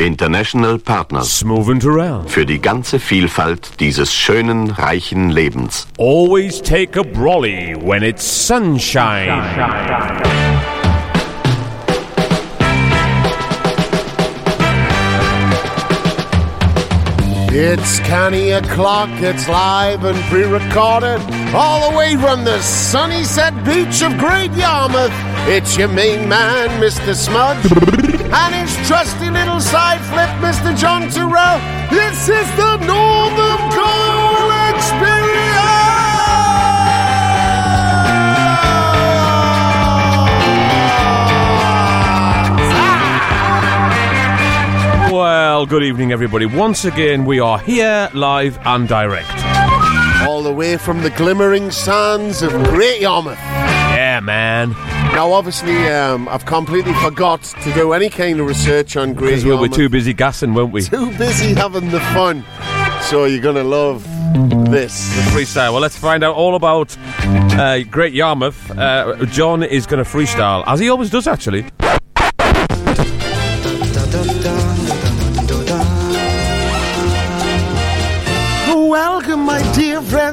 International Partners Moving around. für die ganze Vielfalt dieses schönen, reichen Lebens. Always take a brolly when it's sunshine. It's Canny O'Clock, it's live and pre recorded, all the way from the sunny set beach of Great Yarmouth. It's your main man, Mr. Smudge, and his trusty little side flip, Mr. John Turrell. This is the Northern Coal Experience! Well, good evening, everybody. Once again, we are here live and direct. All the way from the glimmering sands of Great Yarmouth. Man. Now, obviously, um, I've completely forgot to do any kind of research on Great Because we were too busy gassing, weren't we? too busy having the fun. So you're gonna love this. The Freestyle. Well, let's find out all about uh, Great Yarmouth. Uh, John is going to freestyle, as he always does, actually.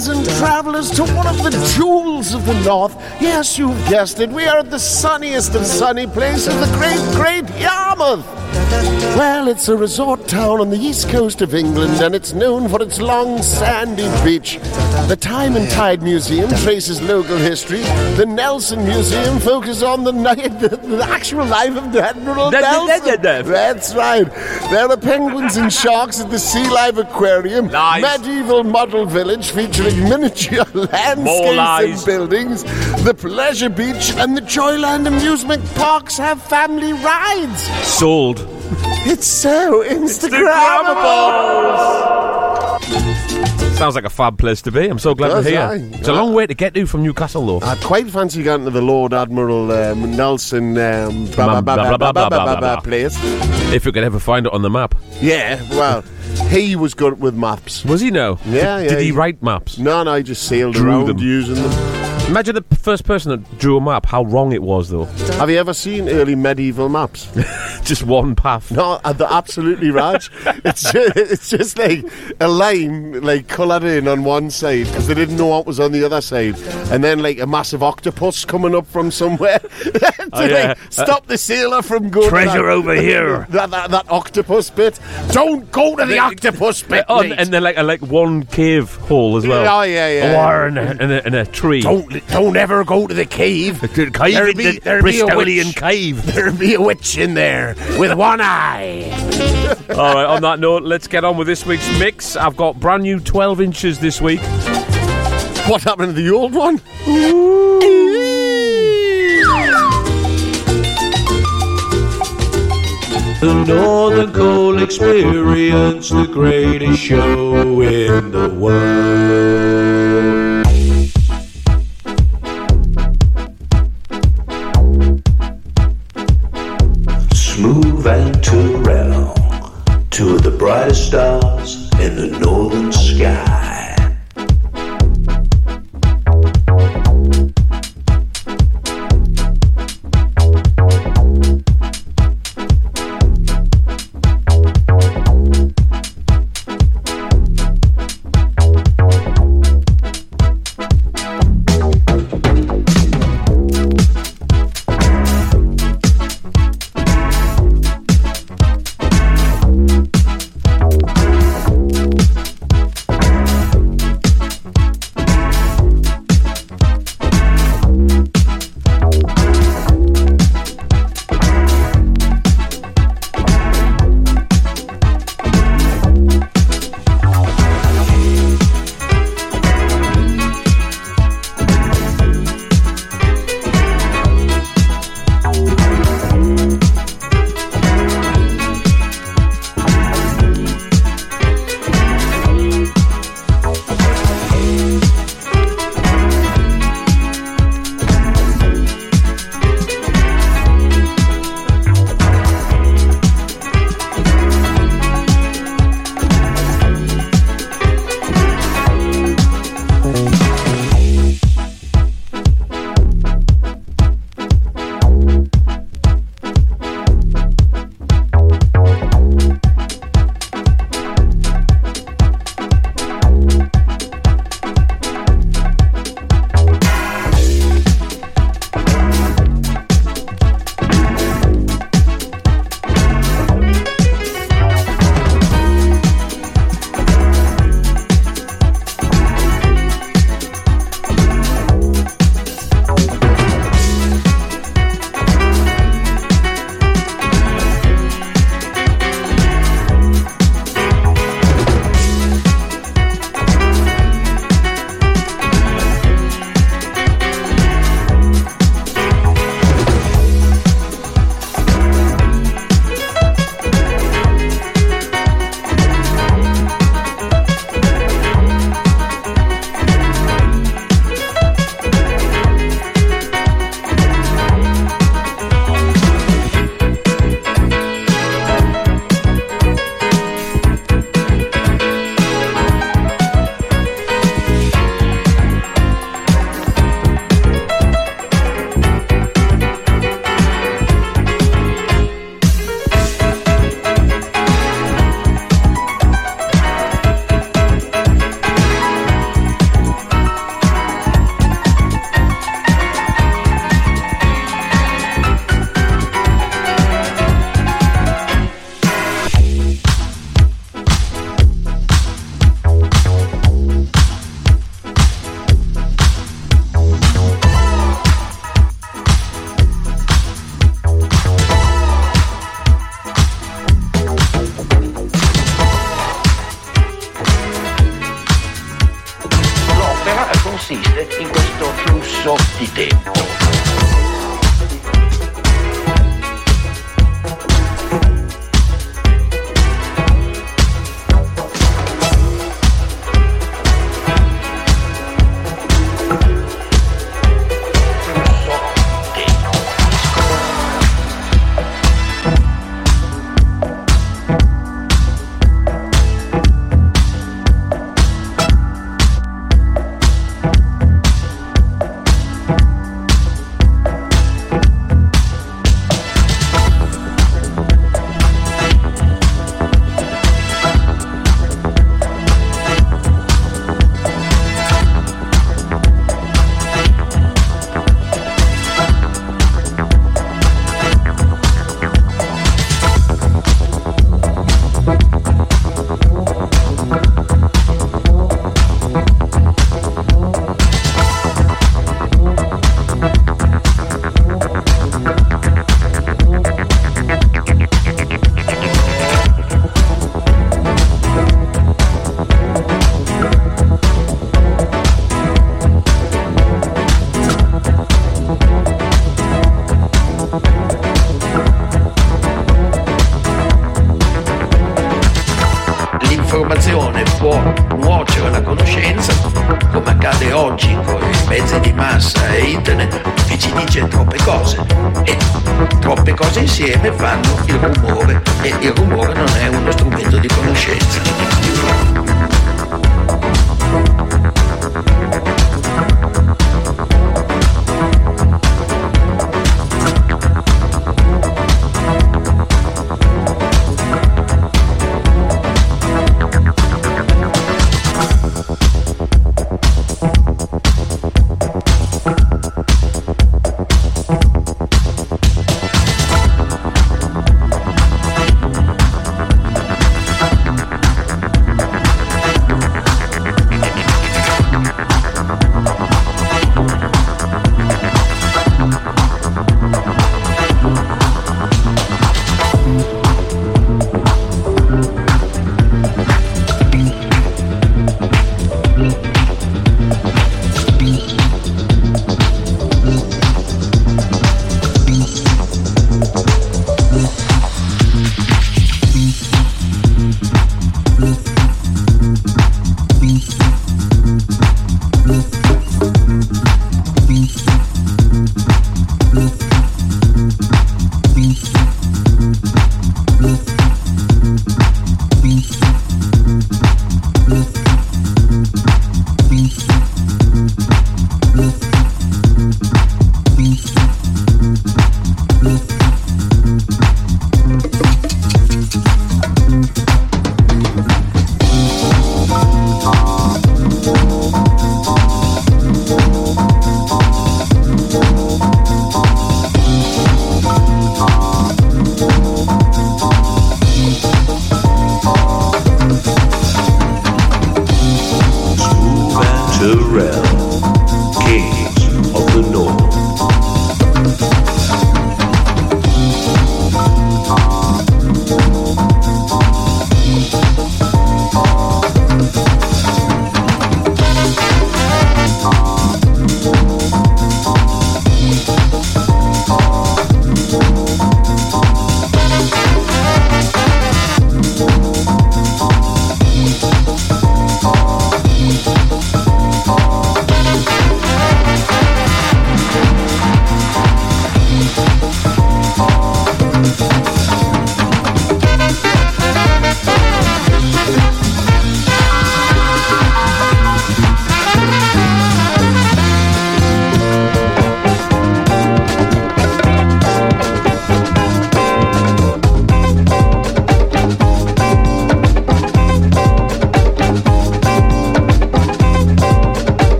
Friends and travelers, to one of the jewels of the north. Yes, you've guessed it. We are at the sunniest of sunny places, the great, great Yarmouth. Well, it's a resort town on the east coast of England, and it's known for its long, sandy beach. The Time and Tide Museum traces local history. The Nelson Museum focuses on the, the, the actual life of the Admiral Nelson. That's right. There are penguins and sharks at the Sea Life Aquarium. Lies. Medieval model village featuring miniature landscapes and buildings. The Pleasure Beach and the Joyland amusement parks have family rides. Sold. It's so Instagrammable. Sounds like a fab place to be. I'm so glad we're here. aye. It's a long way to get to from Newcastle, though. I'd quite fancy going to the Lord Admiral um, Nelson um, place. If we could ever find it on the map. Yeah, well, he was good with maps. Was he no? Yeah, Did, yeah, Did he he- write maps? No, no, he just sailed Drew around them. using them. Imagine the first person that drew a map, how wrong it was, though. Have you ever seen early medieval maps? Just one path. No, uh, they're absolutely Raj. it's just, it's just like a line like coloured in on one side because they didn't know what was on the other side, and then like a massive octopus coming up from somewhere to Oh, yeah. like, stop the sailor from going. Treasure that- over here. That, that, that octopus bit. Don't go to the octopus bit. Oh, and then like, a, like one cave hole as well. Oh, yeah, yeah, A wire and a, and a, and a tree. don't don't ever go to the cave. cave There'll be- the there'll be a witch. cave. There'll be a witch in there with one eye. All right, on that note, let's get on with this week's mix. I've got brand new 12 inches this week. What happened to the old one? The Northern Coal Experience, the greatest show in the world. Two of the brightest stars in the northern sky.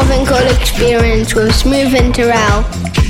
Northern Coal Experience with Smoove and.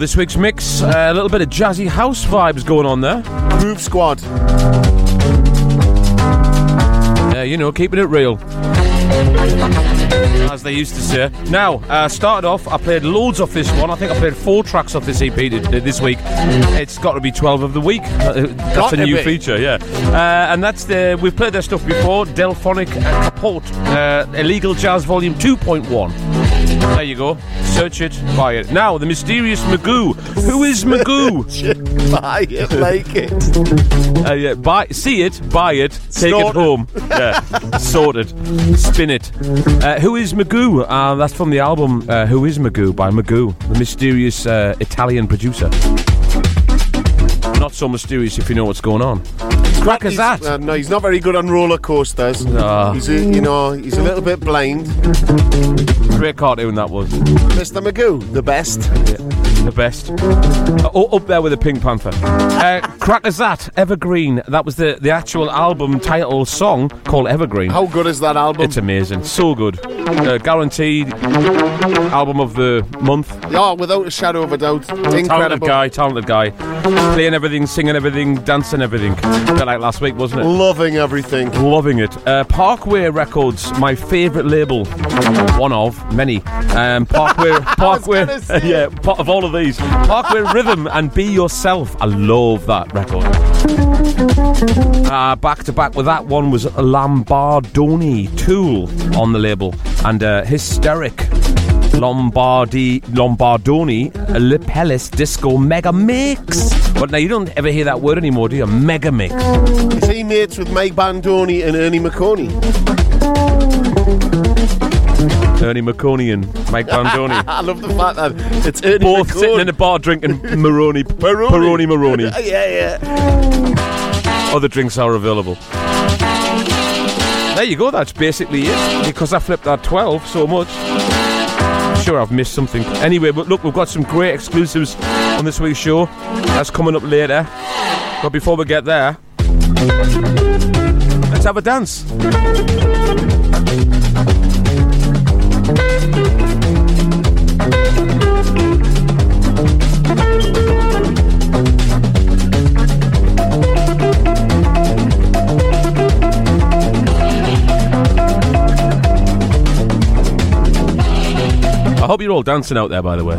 This week's mix. Uh, a little bit of jazzy house vibes going on there. Groove Squad. Yeah, you know, keeping it real. As they used to say. Now, uh, started off, I played loads off this one. I think I played four tracks off this EP th- th- this week. It's got to be 12 of the week. Uh, that's Got a new be. feature, yeah. Uh, and that's the. We've played their stuff before Delphonic and Capote. Uh, Illegal Jazz Volume 2.1. There you go. Search it, buy it. Now, the mysterious Magoo. Who is Magoo? Buy it, like it. Uh, yeah, buy, see it, buy it, take Snort it it. home. Yeah, sorted, spin it. Uh, who is Magoo? Uh, that's from the album uh, Who is Magoo by Magoo, the mysterious uh, Italian producer. Not so mysterious if you know what's going on. Crack as that. uh, no, he's not very good on roller coasters. Ah. He's, a, you know, he's a little bit blind. Great cartoon that was. Mr. Magoo, the best. The best. Uh, up there with the Pink Panther. Uh, Crack as that, Evergreen. That was the, the actual album title song called Evergreen. How good is that album? It's amazing. So good. Uh, guaranteed album of the month. yeah, without a shadow of a doubt. Incredible. Talented guy, talented guy. Playing everything, singing everything, dancing everything. A bit like last week, wasn't it? Loving everything. Loving it. Uh, Parkway Records, my favourite label. One of many. Um, Parkway, Parkway, yeah, part of all of these. Parkway Rhythm and Be Yourself. I love that record. Uh, back to back with that one was Lombardoni Tool on the label and uh, Hysteric. Lombardi Lombardoni Lepellis Disco Mega Mix. But now you don't ever hear that word anymore, do you? Mega Mix. Is he mates with Mike Bandoni and Ernie McConey? Ernie McConey and Mike Bandoni. I love the fact that it's Ernie Both McConey. sitting in a bar drinking Maroni, Peroni Maroni. yeah, yeah. Other drinks are available. There you go, that's basically it. Because I flipped that 12 so much. Sure, I've missed something. Anyway, but look, we've got some great exclusives on this week's show. That's coming up later. But before we get there, let's have a dance. Hope you're all dancing out there, by the way.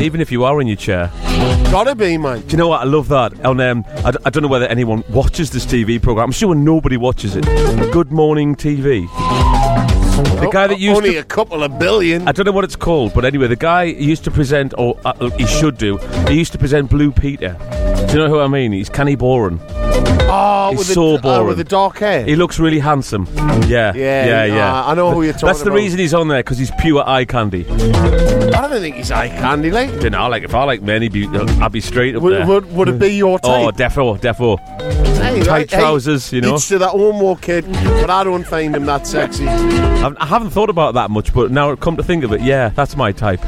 Even if you are in your chair. Gotta be, man. Do you know what? I love that. On, um, I, d- I don't know whether anyone watches this TV program. I'm sure nobody watches it. Good Morning TV. The guy that used Only to. a couple of billion. I don't know what it's called, but anyway, the guy used to present, or uh, he should do, he used to present Blue Peter. Do you know who I mean? He's Kenny Boren. Oh, He's with so ah, the, boring. Oh, with the dark hair. He looks really handsome. Yeah, Yeah, yeah, yeah. uh, I know who you're talking about. That's the about. reason he's on there because he's pure eye candy. I don't think he's eye candy, like. You know, like if I like men, he'd be, I'd uh, be straight up Would, there. would, would it be your Oh, type? defo, defo. Hey, tight right, hey, trousers, you know. Each to their own more kid, but I don't find him that sexy. I've, I haven't thought about that much, but now come to think of it, yeah, that's my type.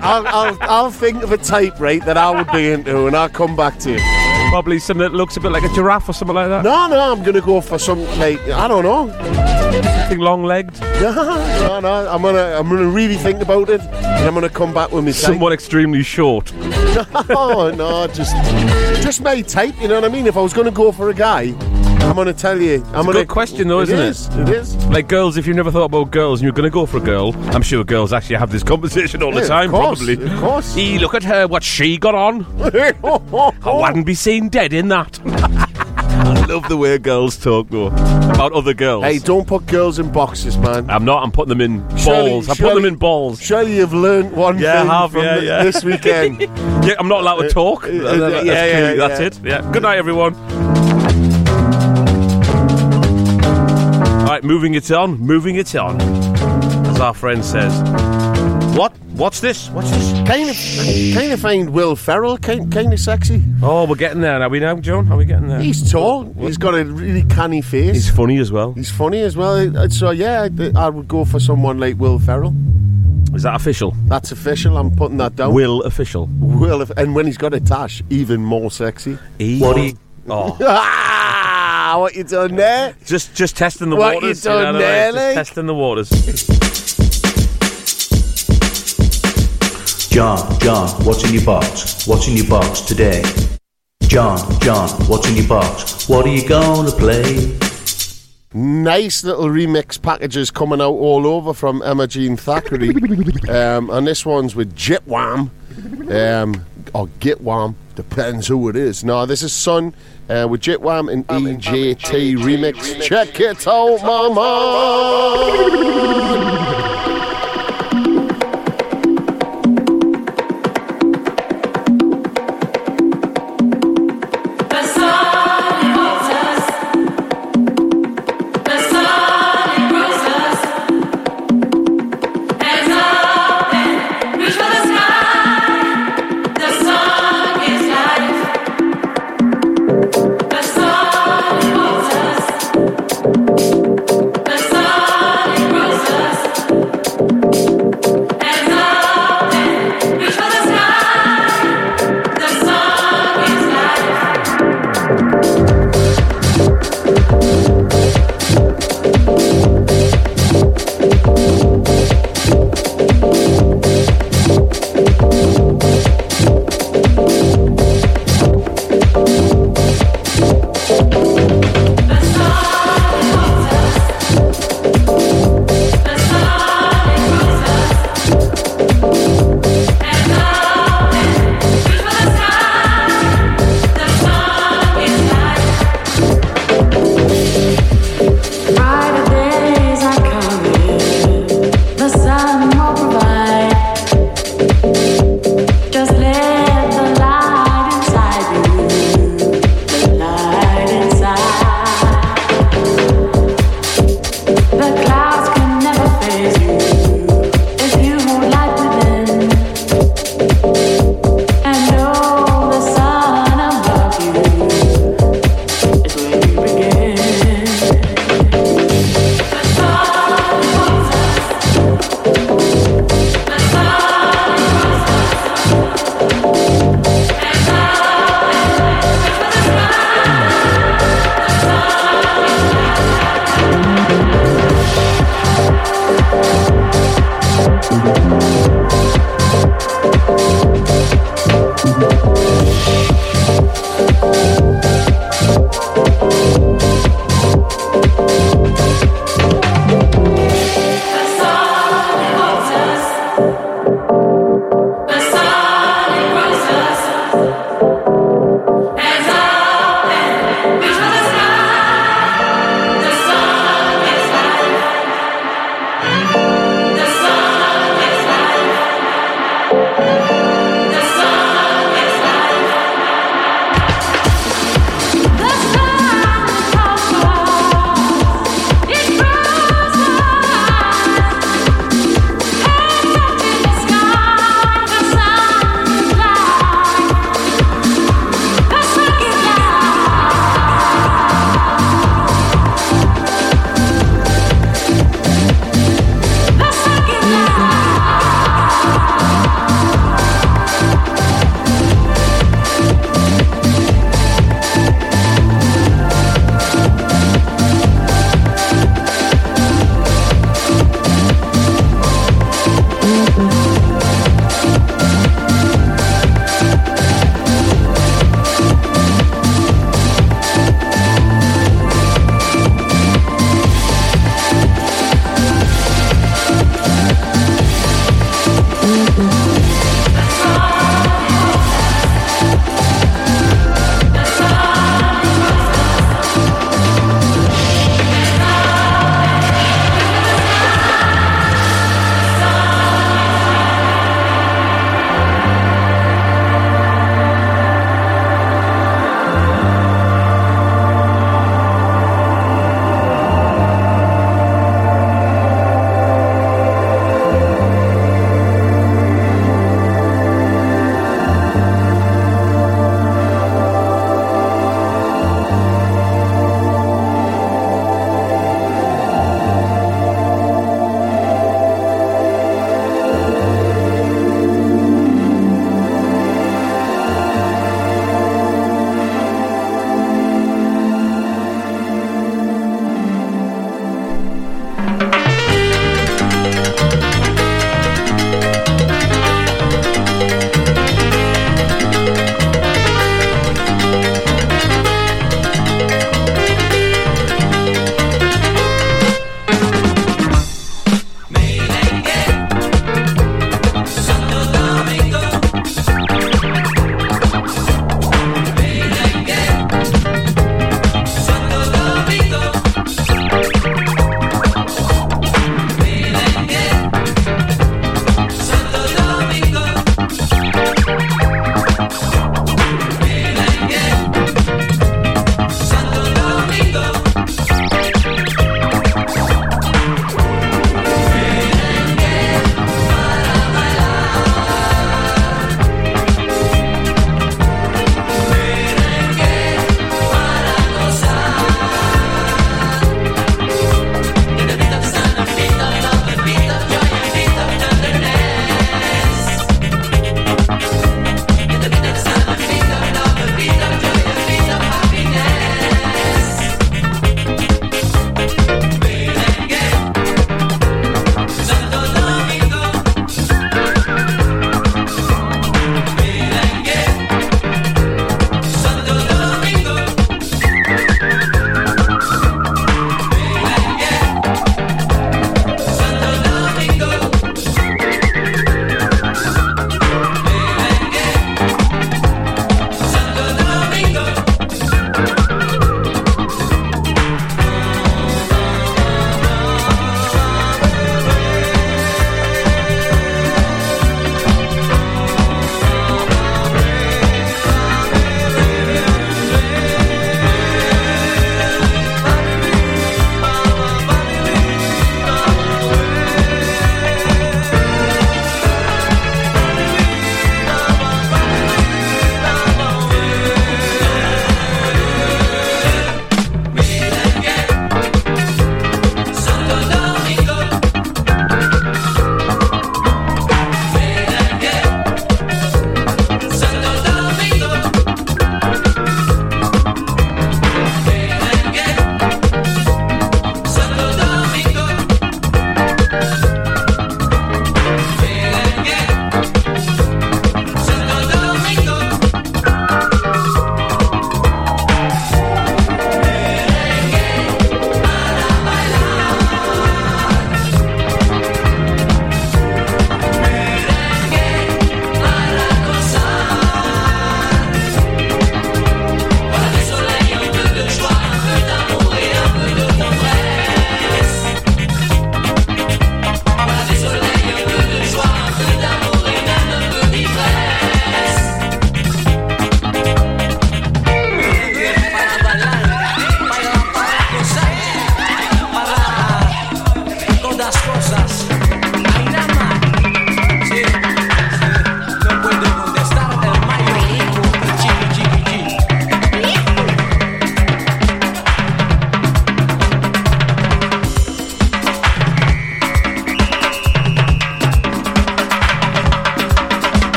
I'll, I'll, I'll think of a type, right, that I would be into, and I'll come back to you. Probably something that looks a bit like a giraffe or something like that. No, no, I'm gonna go for some like I don't know. Something long-legged. No, no, I'm gonna I'm gonna really think about it, and I'm gonna come back with me. Someone extremely short. no, oh, no, just just my type. You know what I mean? If I was gonna go for a guy, I'm gonna tell you. I'm a gonna. good question, though, isn't it? is, It is. Like girls, if you've never thought about girls and you're going to go for a girl, I'm sure girls actually have this conversation all Yeah, the of time, course, probably. of course. Hey, look at her, what she got on. I wouldn't be seen dead in that. I love the way girls talk, though, about other girls. Hey, don't put girls in boxes, man. I'm not, I'm putting them in balls. I'm putting surely- them in balls. Surely you've learned one Yeah, thing have, from yeah, th- yeah. this weekend. Yeah, I'm not allowed to talk. uh, That- that- that's yeah, yeah, clearly- that's yeah. it. Yeah. Good night, everyone. All right, moving it on, moving it on, as our friend says. What? What's this? What's this? Kind of, kind of find Will Ferrell kind, kind of sexy. Oh, we're getting there. Are we now, John? Are we getting there? He's tall. He's got a really canny face. He's funny as well. He's funny as well. Uh, So yeah, I- would go for someone like Will Ferrell. Is that official? That's official. I'm putting that down. Will official. Will, and when he's got a tash, even more sexy. What you? Oh, ah, what you done there? just just testing the What you waters. done know, there, just testing the waters. John, John, what's in your box? What's in your box today? John, John, what's in your box? What are you gonna play? Nice little remix packages coming out all over from Emma Jean Thackray. um, and this one's with Jitwam. Um, or Gitwam, depends who it is. No, this is Sun uh, with Jitwam and EJT remix. Check it out, mama!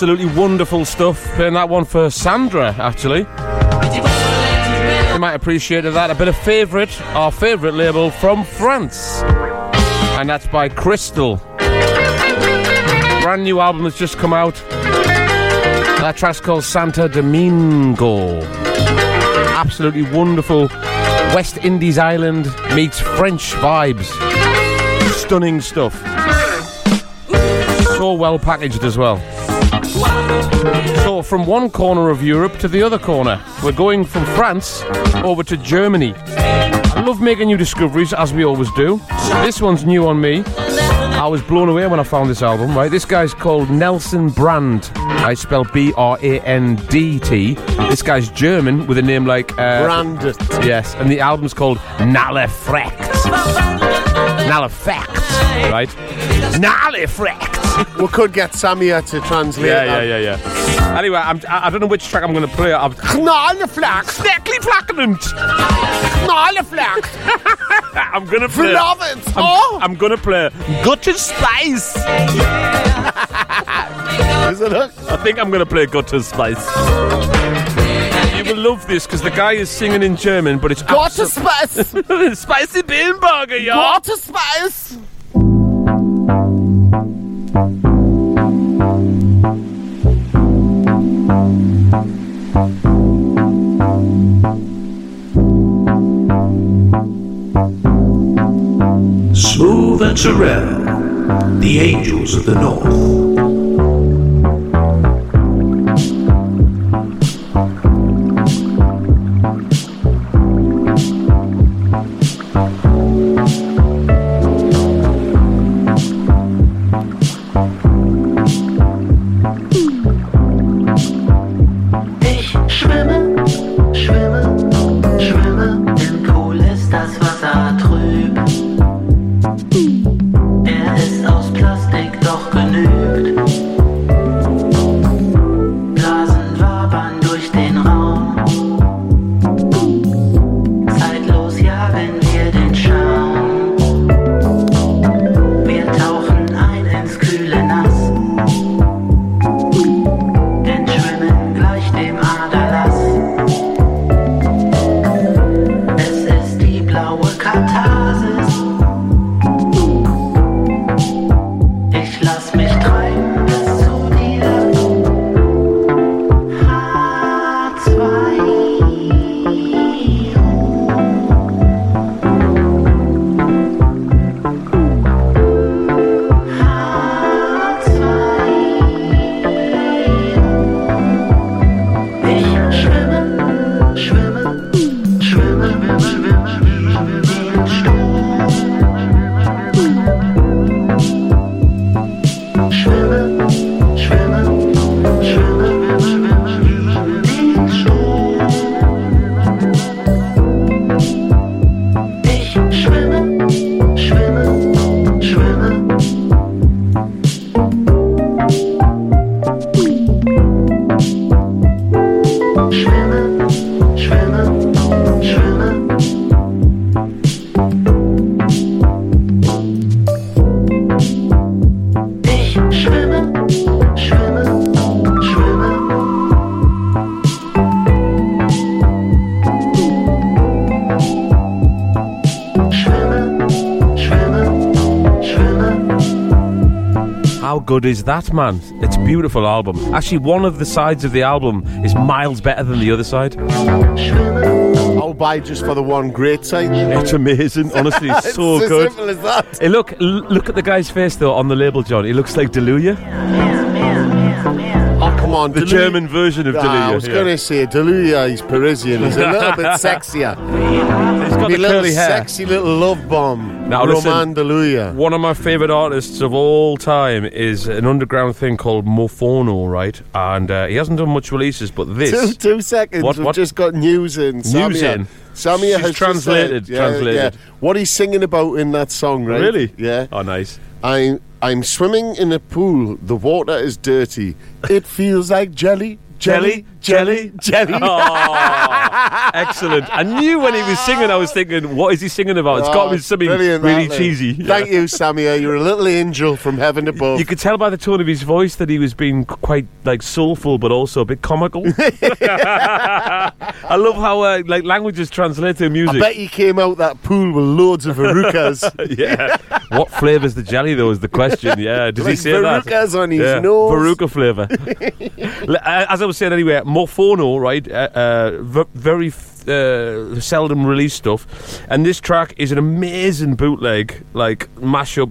absolutely wonderful stuff. Playing that one for Sandra, actually. Might appreciate that. A bit of favourite, our favourite label from France. And that's by Crystal. Brand new album has just come out. That track's called Santa Domingo. Absolutely wonderful West Indies island meets French vibes. Stunning stuff. So well packaged as well. So, from one corner of Europe to the other corner, we're going from France over to Germany. I love making new discoveries, as we always do. This one's new on me. I was blown away when I found this album, right? This guy's called Nelson Brandt. I spell B R A N D T. This guy's German with a name like. Uh, Brandt. Yes, and the album's called Nalefrekt. Nalefrekt, right? Nalefrekt. We could get Samia to translate Yeah, yeah, that. yeah, yeah. Anyway, I'm, I I don't know which track I'm going to play. I'm Knalleflak. Steckly flackend. Knalleflak. I'm gonna play. Love it. I'm, Oh. I'm gonna play Gutter Spice. Is it? I think I'm gonna play Gutter Spice. You will love this because the guy is singing in German, but it's Got abso- space. spicy Beanburger, yeah. Got a space. Smoove and Turrell, the Angels of the North. Good is that, man? It's a beautiful album. Actually, one of the sides of the album is miles better than the other side. I'll buy just for the one great side. It's amazing, honestly, it's, It's so as good. simple as that. Hey, look, l- look at the guy's face though on the label, John. He looks like Deluya, Oh, come on. the Deluya- German version of Ah. I was yeah. going to say Deluya, he's Parisian. He's a little bit sexier. He's got Me the little curly hair. sexy little love bomb. Now, listen. Roman. One of my favourite artists of all time is an underground thing called Mofono, right? And uh, he hasn't done much releases, but this. Two, two seconds. What- We've just got news in. News Samia. in? Samia She's has translated, said- yeah, translated. yeah, what he's singing about in that song, right? Really? Yeah. Oh, nice. I'm I'm swimming in a pool. The water is dirty. It feels like jelly, jelly, jelly, jelly. Oh, excellent. I knew when he was singing, I was thinking, what is he singing about? It's got to be something Oh, Brilliant, really that, cheesy. Thank you, Samia. You're a little angel from heaven above. You could tell by the tone of his voice that he was being quite like soulful, but also a bit comical. I love how uh, like languages translate to I music. bet he came out that pool with loads of verucas. yeah. What flavour's the jelly though? Is the question. Yeah. Does he Like say that? verrucas on his yeah. nose. Veruca flavour. Uh, As I was saying anyway, Morphono, right? Uh, uh, very uh, seldom released stuff, and this track is an amazing bootleg, like mashup.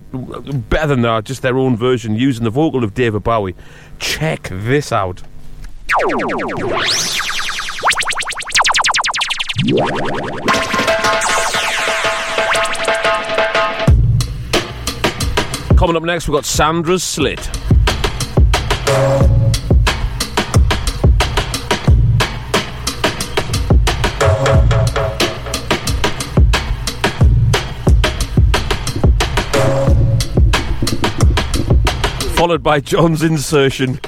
Better than that, just their own version using the vocal of David Bowie. Check this out. Coming up next, we've got Sandra's Slit. Followed by John's insertion.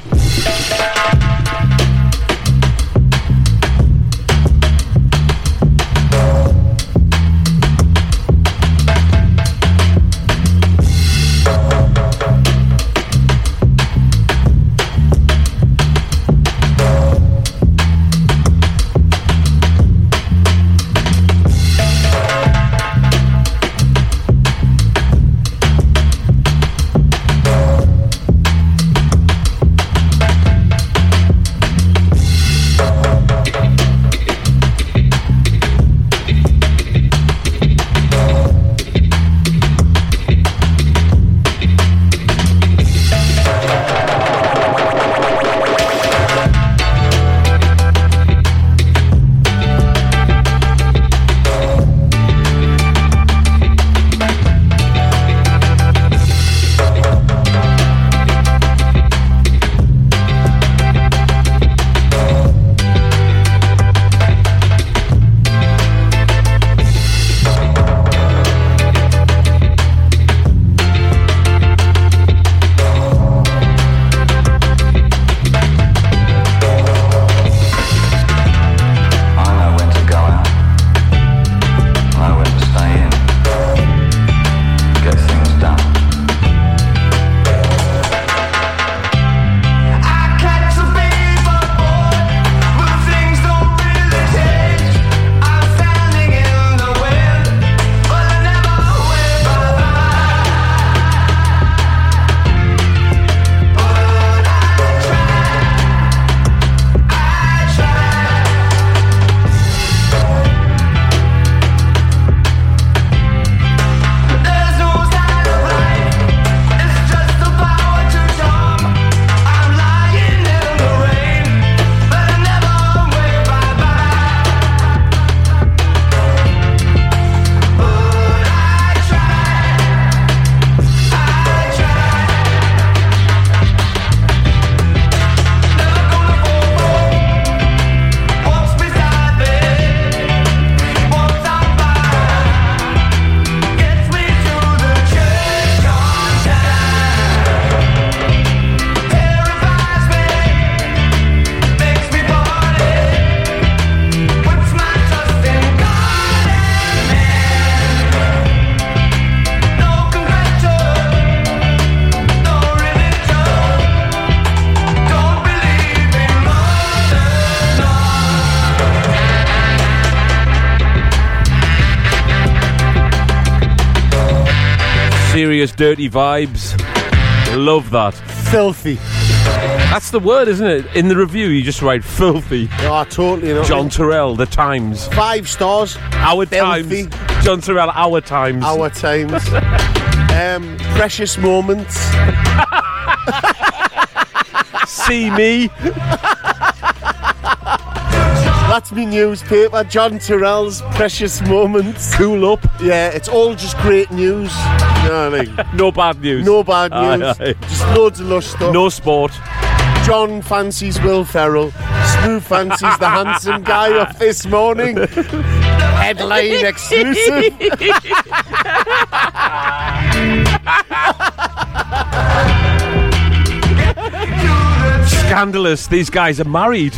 Serious dirty vibes. Love that. Filthy. That's the word, isn't it? In the review, you just write filthy. Oh, totally. Know, John Turrell, The Times. Five stars. Our Filthy. Times. John Turrell, Our Times. Our times. um, precious moments. See me. That's me newspaper. John Turrell's Precious Moments. Cool up. Yeah, it's all just great news. You know what I mean? No bad news. No bad news. aye. Just loads of lush stuff. No sport. John fancies Will Ferrell. Smoove fancies the handsome guy of this morning. Headline exclusive. scandalous. These guys are married.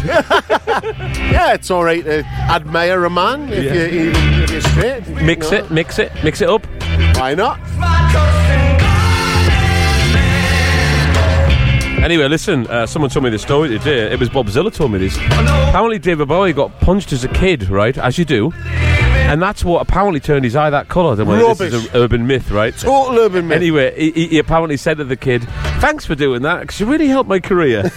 Yeah, it's all right to admire a man if, Yeah. you, even if you're straight. mix you know. it, mix it, mix it up. Why not? Anyway, listen, uh, someone told me this story today. It was Bob Zilla told me this. Apparently, David Bowie got punched as a kid, right? As you do. And that's what apparently turned his eye that colour. This is an urban myth, right? Total urban myth. Anyway, he, he- he apparently said to the kid, Thanks for doing that, because you really helped my career.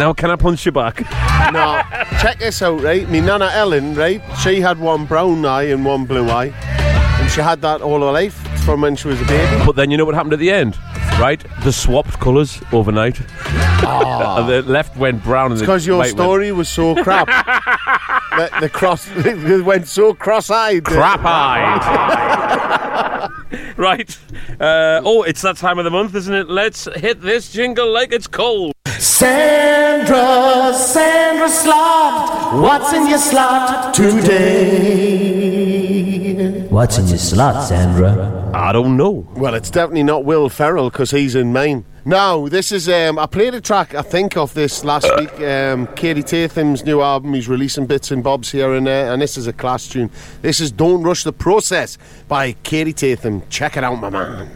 now, can I punch you back? no, check this out, right? Me nana Ellen, right? She had one brown eye and one blue eye, and she had that all her life from when she was a baby. But then you know what happened at the end, right? They swapped colours overnight. Ah. and the left went brown the Because your right went story was so crap. the, the cross, went so cross-eyed. crap eyed. Right. Uh, oh, it's that time of the month, isn't it? Let's hit this jingle like it's cold. Sandra, Sandra Slot, what's in your slot today? What's in your slot, Sandra? I don't know. Well, it's definitely not Will Ferrell because he's in mine. No, this is. Um, I played a track, I think, of this last week. Um, Kaidi Tatham's new album. He's releasing bits and bobs here and there, and this is a class tune. This is Don't Rush the Process by Katie Tatham. Check it out, my man.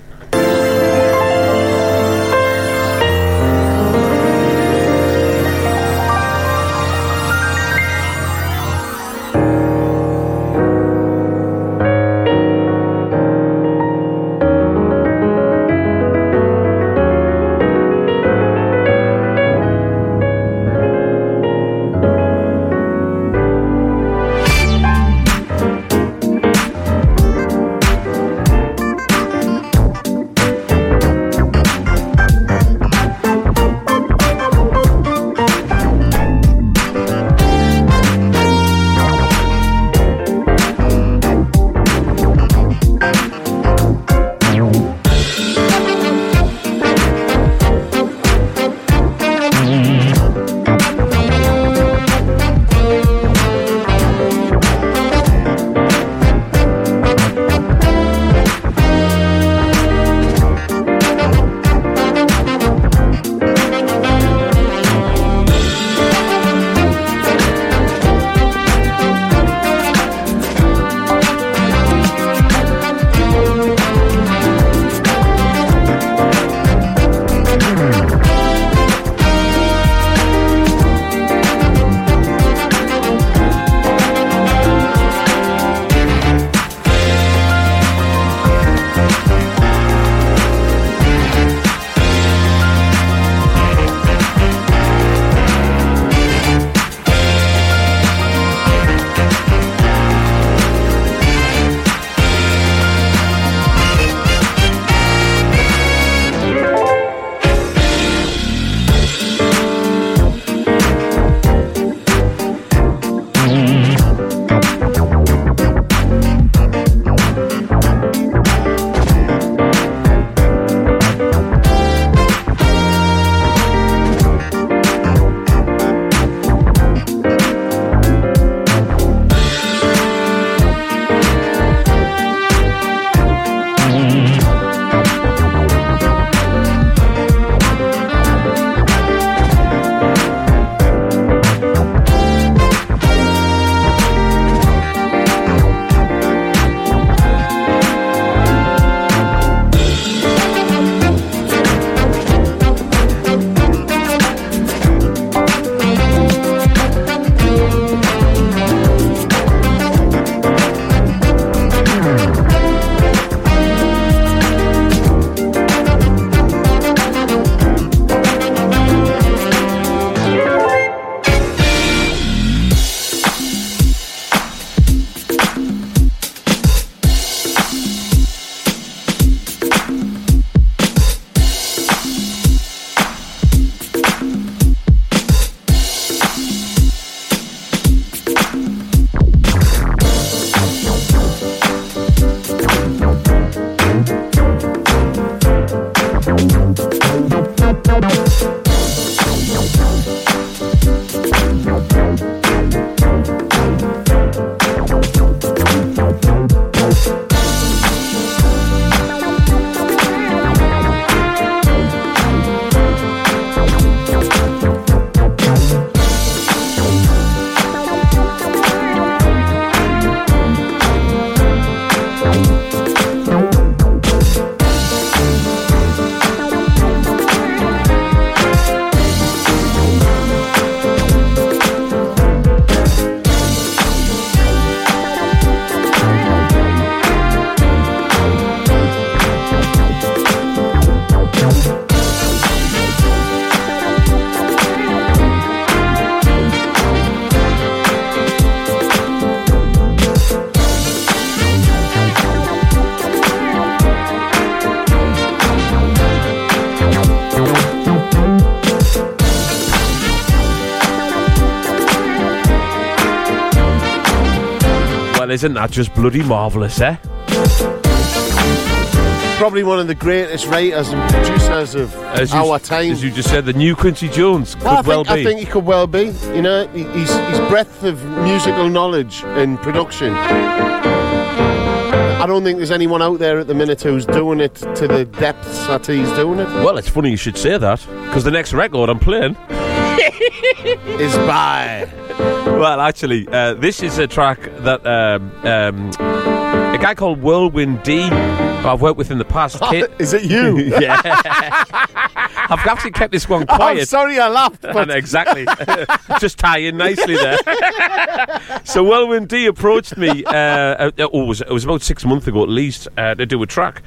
Isn't that just bloody marvellous, eh? Probably one of the greatest writers and producers of As you, our time. As you just said, the new Quincy Jones could Well, I think, well be. I think he could well be. You know, his, his breadth of musical knowledge and production. I don't think there's anyone out there at the minute who's doing it to the depths that he's doing it. Well, it's funny you should say that because the next record I'm playing is by. Well, actually, uh, this is a track that um, um, a guy called Whirlwind D, I've worked with in the past. Kit- Is it you? yeah. I've actually kept this one quiet. I'm sorry I laughed. But exactly. Just tie in nicely there. so Whirlwind D approached me. Uh, uh, oh, it was, it was about six months ago at least uh, to do a track,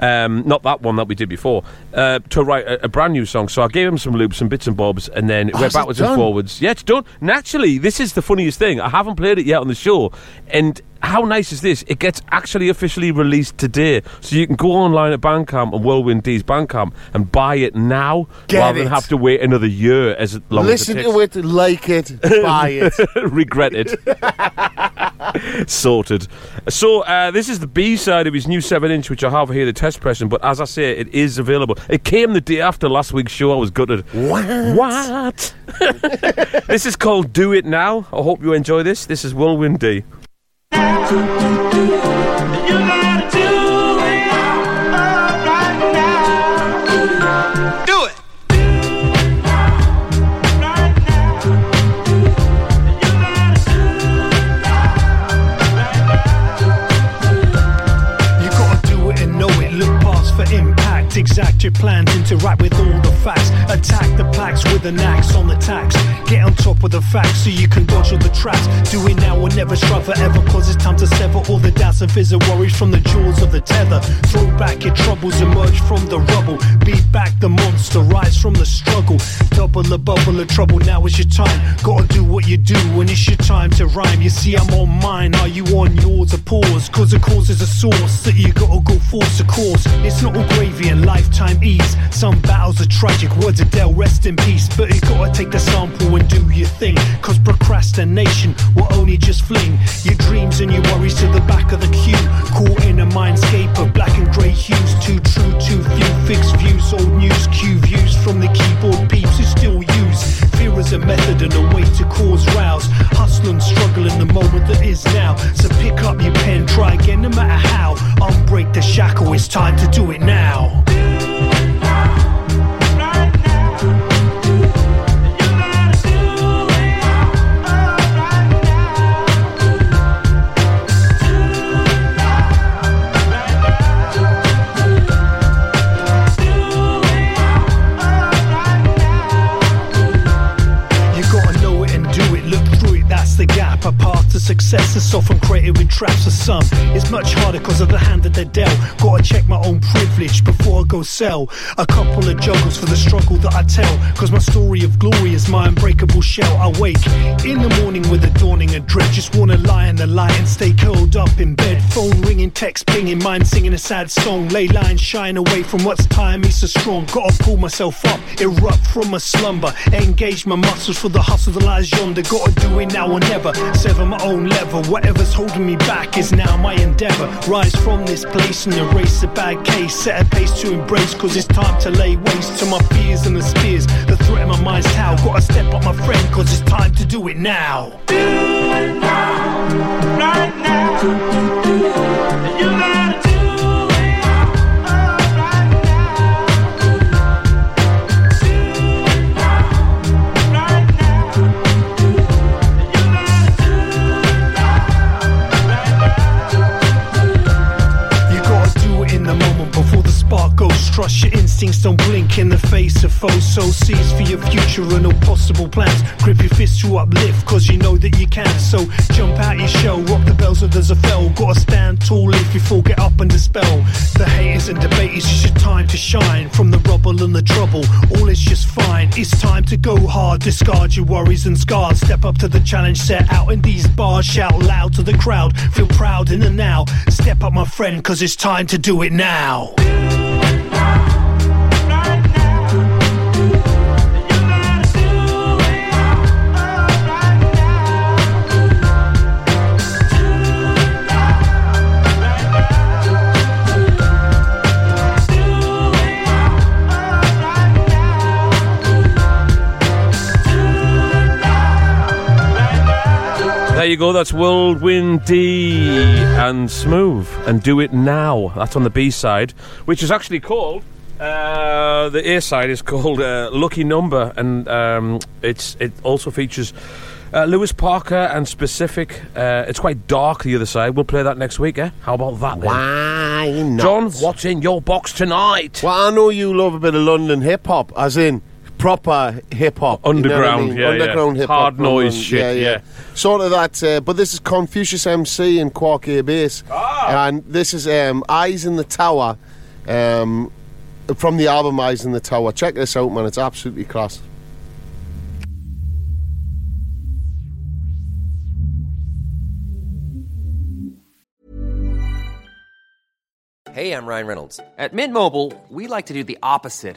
um, not that one that we did before, uh, to write a, a brand new song. So I gave him some loops, some bits and bobs, and then it Oh, went backwards and forwards. Yeah, it's done. Naturally, this is the funniest thing. I haven't played it yet on the show, and. How nice is this? It gets actually officially released today, so you can go online at Bandcamp and Whirlwind D's Bandcamp and buy it now, Get rather than have to wait another year as long listen as it takes. to it, like it, buy it. Regret it. Sorted. So uh, this is the B side of his new seven-inch, which I have here, the test pressing. But as I say, it is available. It came the day after last week's show. I was gutted. What? What? this is called "Do It Now." I hope you enjoy this. This is Whirlwind D. Do your plans. Interact with all the facts. Attack the plaques with an axe on the tax. Get on top of the facts so you can dodge all the traps. Do it now or never strive forever. Cause it's time to sever all the doubts and fears and worries from the jaws of the tether. Throw back your troubles, emerge from the rubble. Beat back the monster, rise from the struggle. Double a bubble of trouble, now is your time. Gotta do what you do when it's your time to rhyme. You see, I'm on mine, are you on yours? A pause, cause the cause is a source that you gotta go force a course. It's not all gravy and lifetime ease. Some battles are tragic, words of Dell, rest in peace. But you gotta take the sample and do your thing. Cause procrastination will only just fling your dreams and your worries to the back of the queue. Caught in a mindscape of black and grey hues. Too true, too few fixed views. Old news, cue views from the keyboard peeps who still use fear as a method and a way to cause rouse. Struggle in the moment that is now. So pick up your pen, try again, no matter how. Unbreak the shackle, it's time to do it now. The. A success is often created with traps for some. It's much harder because of the hand that they're dealt. Gotta check my own privilege before I go sell. A couple of juggles for the struggle that I tell. Cause my story of glory is my unbreakable shell. I wake in the morning with a dawning of dread. Just wanna lie in the light and stay curled up in bed. Phone ringing, text pinging, mind singing a sad song. Lay lying, shine away from what's tying me so strong. Gotta pull myself up, erupt from my slumber. Engage my muscles for the hustle that lies yonder. Gotta do it now or never. Sever my own lever. Whatever's holding me back is now my endeavor. Rise from this place and erase a bad case. Set a pace to embrace, cause it's time to lay waste to my fears and the spears. The threat in my mind's how. Gotta step up, my friend, cause it's time to do it now. Do Right now. You gotta Trust your instincts, don't blink in the face of foes. So seize for your future and all possible plans. Grip your fist to uplift, cause you know that you can. So jump out your shell, rock the bells there's a Zafel. Gotta stand tall if you fall, get up and dispel. The haters and debaters, it's your time to shine. From the rubble and the trouble, all is just fine. It's time to go hard, discard your worries and scars. Step up to the challenge set out in these bars. Shout loud to the crowd, feel proud in the now. Step up, my friend, cause it's time to do it now. You go. That's Whirlwind D and Smoove and Do It Now. That's on the B side, which is actually called. Uh, the A side is called uh, Lucky Number, and um, it's it also features uh, Lewis Parker and Specific. Uh, it's quite dark. The other side. We'll play that next week. Eh? How about that? Then? Why not? John, what's in your box tonight? Well, I know you love a bit of London hip hop, as in proper hip hop, you know I Underground, mean? yeah, yeah. hip hop, Hard noise shit, yeah, yeah. Sort of that. Uh, but this is Confucius MC and Quark A Bass, Ah. and this is um, Eyes in the Tower, um, from the album Eyes in the Tower. Check this out, man. It's absolutely class. Hey, I'm Ryan Reynolds. At Mint Mobile, we like to do the opposite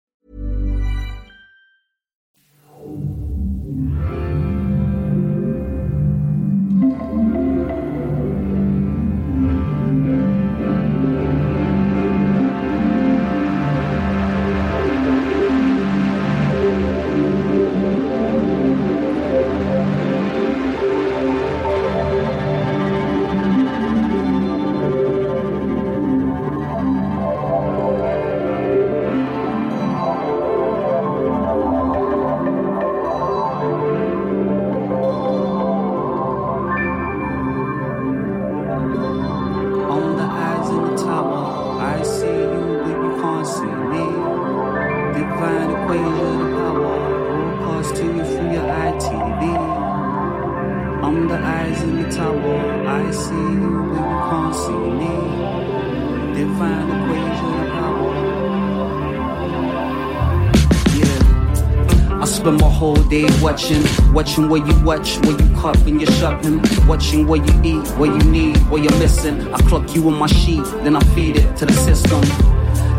Watching, watching what you watch, what you when you're shopping, watching where you eat, where you need, where you're missing. I clock you on my sheet, then I feed it to the system.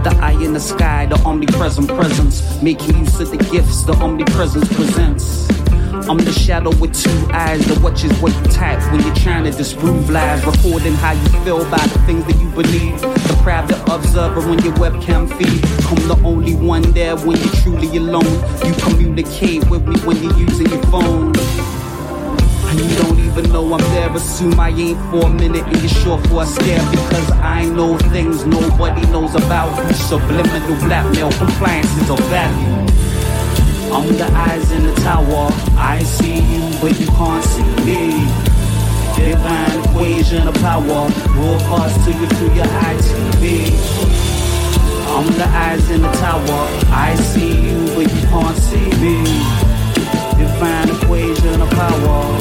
The eye in the sky, the omnipresent presence, making use of the gifts the omnipresence presents. I'm the shadow with two eyes that watches what you type when you're trying to disprove lies, recording how you feel by the things that you believe. The observer on your webcam feed. I'm the only one there when you're truly alone. You communicate with me when you're using your phone. And you don't even know I'm there. Assume I ain't for a minute and you're sure for a stare because I know things nobody knows about. Subliminal blackmail compliance is of value. I'm the eyes in the tower. I see you, but you can't see me. Divine equation of power. Broadcast to you through your ITV. I'm the eyes in the tower. I see you, but you can't see me. Divine equation of power.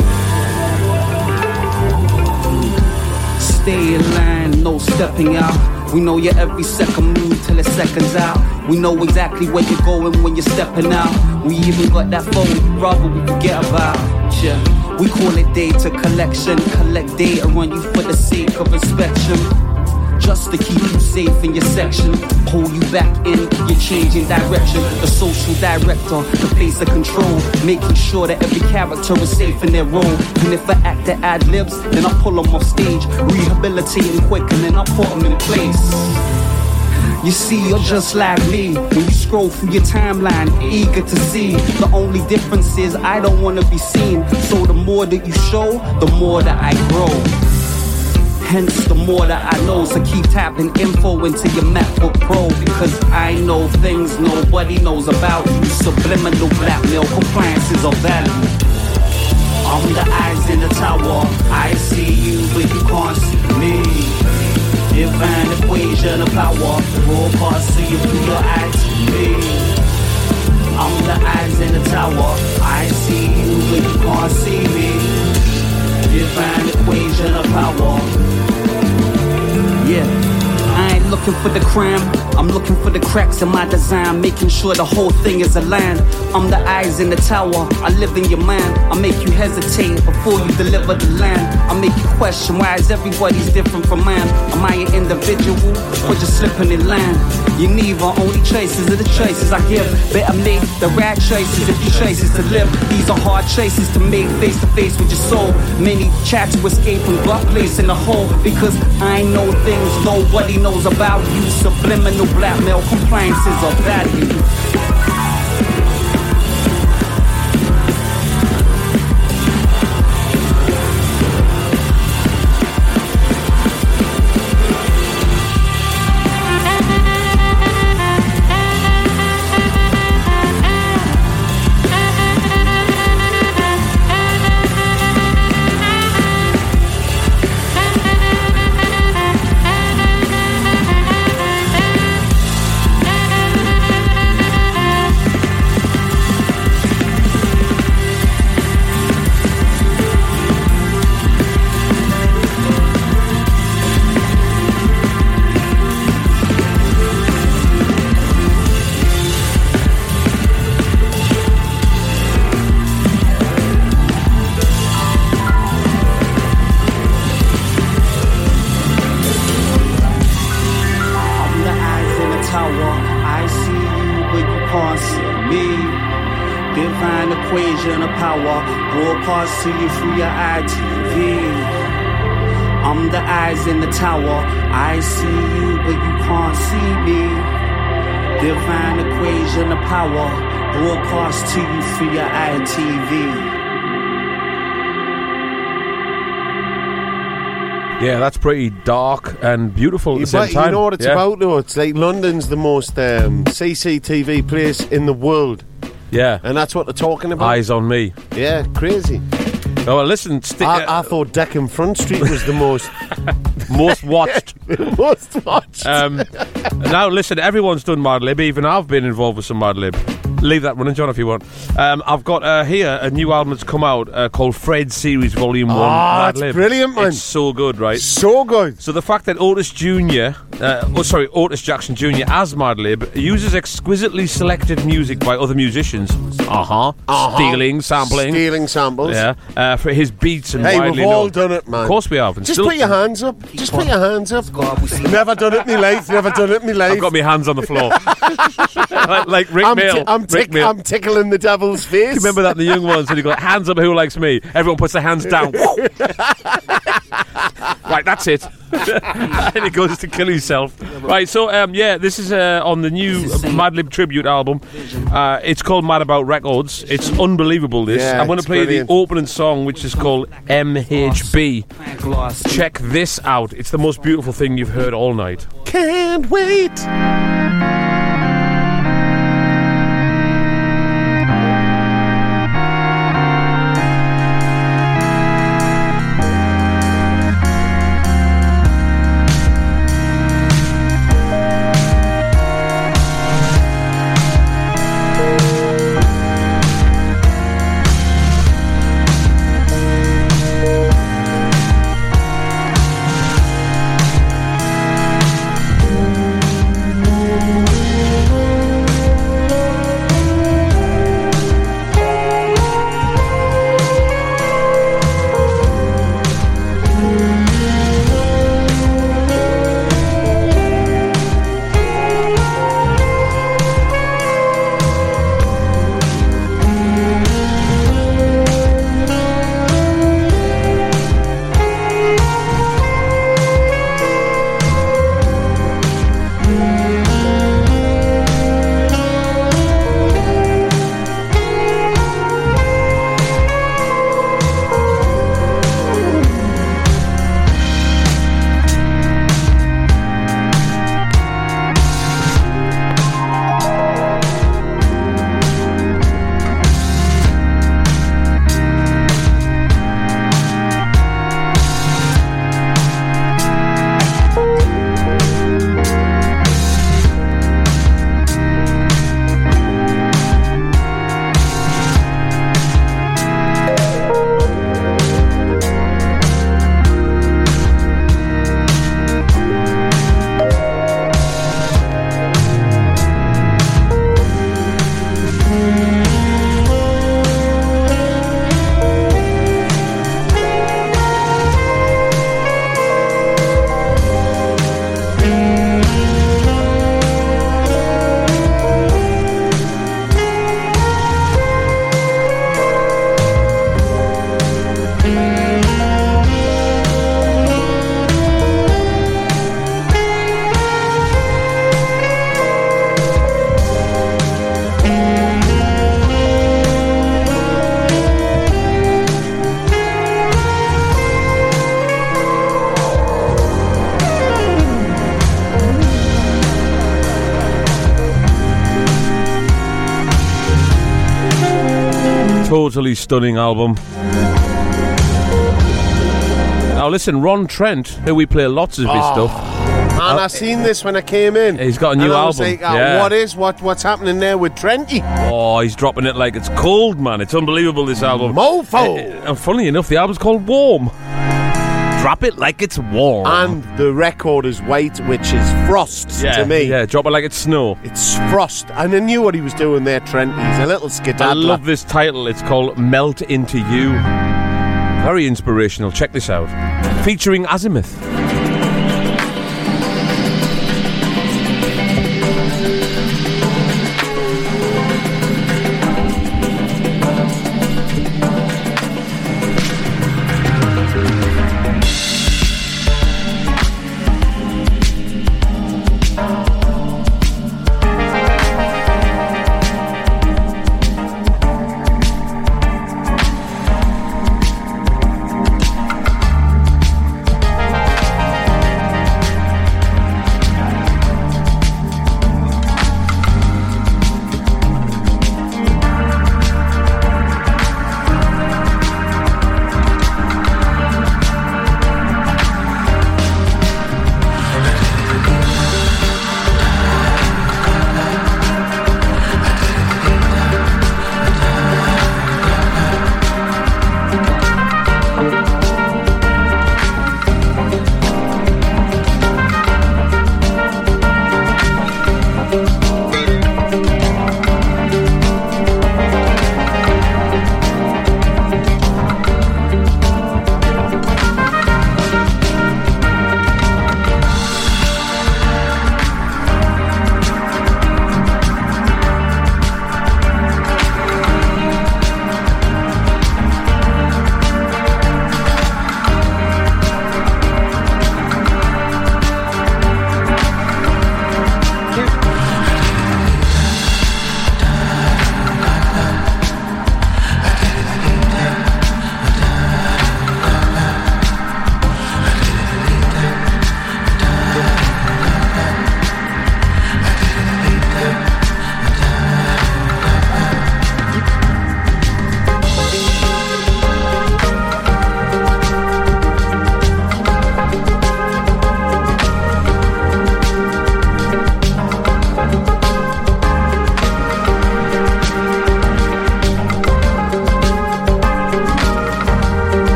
Stay in line, no stepping out. We know your every second move till it's seconds out. We know exactly where you're going when you're stepping out. We even got that phone, rather we forget about. Yeah. We call it data collection, collect data on you for the sake of inspection. Just to keep you safe in your section, pull you back in, you're changing direction. The social director, the place of control, making sure that every character is safe in their role. And if an actor ad libs, then I pull them off stage, rehabilitating quick, and then I put them in place. You see, you're just like me. When you scroll through your timeline, eager to see. The only difference is I don't wanna be seen. So the more that you show, the more that I grow. Hence, the more that I know, so keep tapping info into your MacBook Pro because I know things nobody knows about you. Subliminal blackmail compliance is of value. I'm the eyes in the tower. I see you, but you can't see me. Divine equation of power, broadcast to you through your ITV. I'm the eyes in the tower. I see you, but you can't see me. Divine equation of power. Yeah. I ain't looking for the crime, I'm looking for the cracks in my design, making sure the whole thing is aligned. I'm the eyes in the tower, I live in your mind. I make you hesitate before you deliver the line. I make you question why is everybody's different from mine. Am I an individual or just slipping in line? You neither, only choices are the choices I give. Better make the right choices if you choices to live. These are hard choices to make face to face with your soul. Many try to escape from got place in the hole because I know things nobody knows about you. Subliminal blackmail compliances of value. Pretty dark and beautiful at You, the same time. you know what it's Yeah. about, though? It's like London's the most um, CCTV place in the world. Yeah. And that's what they're talking about. Eyes on me. Yeah, crazy. Oh, well, listen, sti- I, I thought Deckham Front Street was the most most watched. most watched. Um, now, listen, everyone's done Madlib. Even I've been involved with some Madlib. Leave that running, John, if you want. Um, I've got uh, here a new album that's come out uh, called Fred Series Volume 1. Ah, Mad it's Lib. brilliant, man. It's so good, right? So good. So the fact that Otis Jr., uh, oh, sorry, Otis Jackson Jr. as Madlib uses exquisitely selected music by other musicians. Uh-huh. Uh-huh. Stealing, sampling. Stealing samples. Yeah. Uh, for his beats and Hey, widely we've all known. done it, man. Of course we have. and Just still- put your hands up. Just put your hands up. God we select. Never done it in my life. Never done it in my life. I've got my hands on the floor. like, like Rick I'm, Mail. ti- I'm, Rick tick-. I'm tickling the devil's face. Do you remember that in the young ones when you got hands up who likes me? Everyone puts their hands down. right, that's it. and he goes to kill himself. Right, so um, yeah, this is uh, on the new Madlib tribute album. Uh, it's called Mad About Records. It's unbelievable. This Yeah, I'm going to it's play brilliant. the opening song, which is called MHB. Check this out. It's the most beautiful thing you've heard all night. Can't wait. Totally stunning album. Now listen, Ron Trent, who we play lots of his Oh, stuff. And Uh, I seen this when I came in. He's got a new and album, Like, uh, yeah. What is what? What's happening there with Trenty? Oh, he's dropping it like it's cold, man. It's unbelievable, this album. Mofo! Uh, and funny enough, the album's called Warm. Drop it like it's warm. And the record is white, which is frost yeah, to me. Yeah, drop it like it's snow. It's frost, and I knew what he was doing there, Trent. He's a little I love this title. It's called Melt Into You. Very inspirational. Check this out. Featuring Azimuth.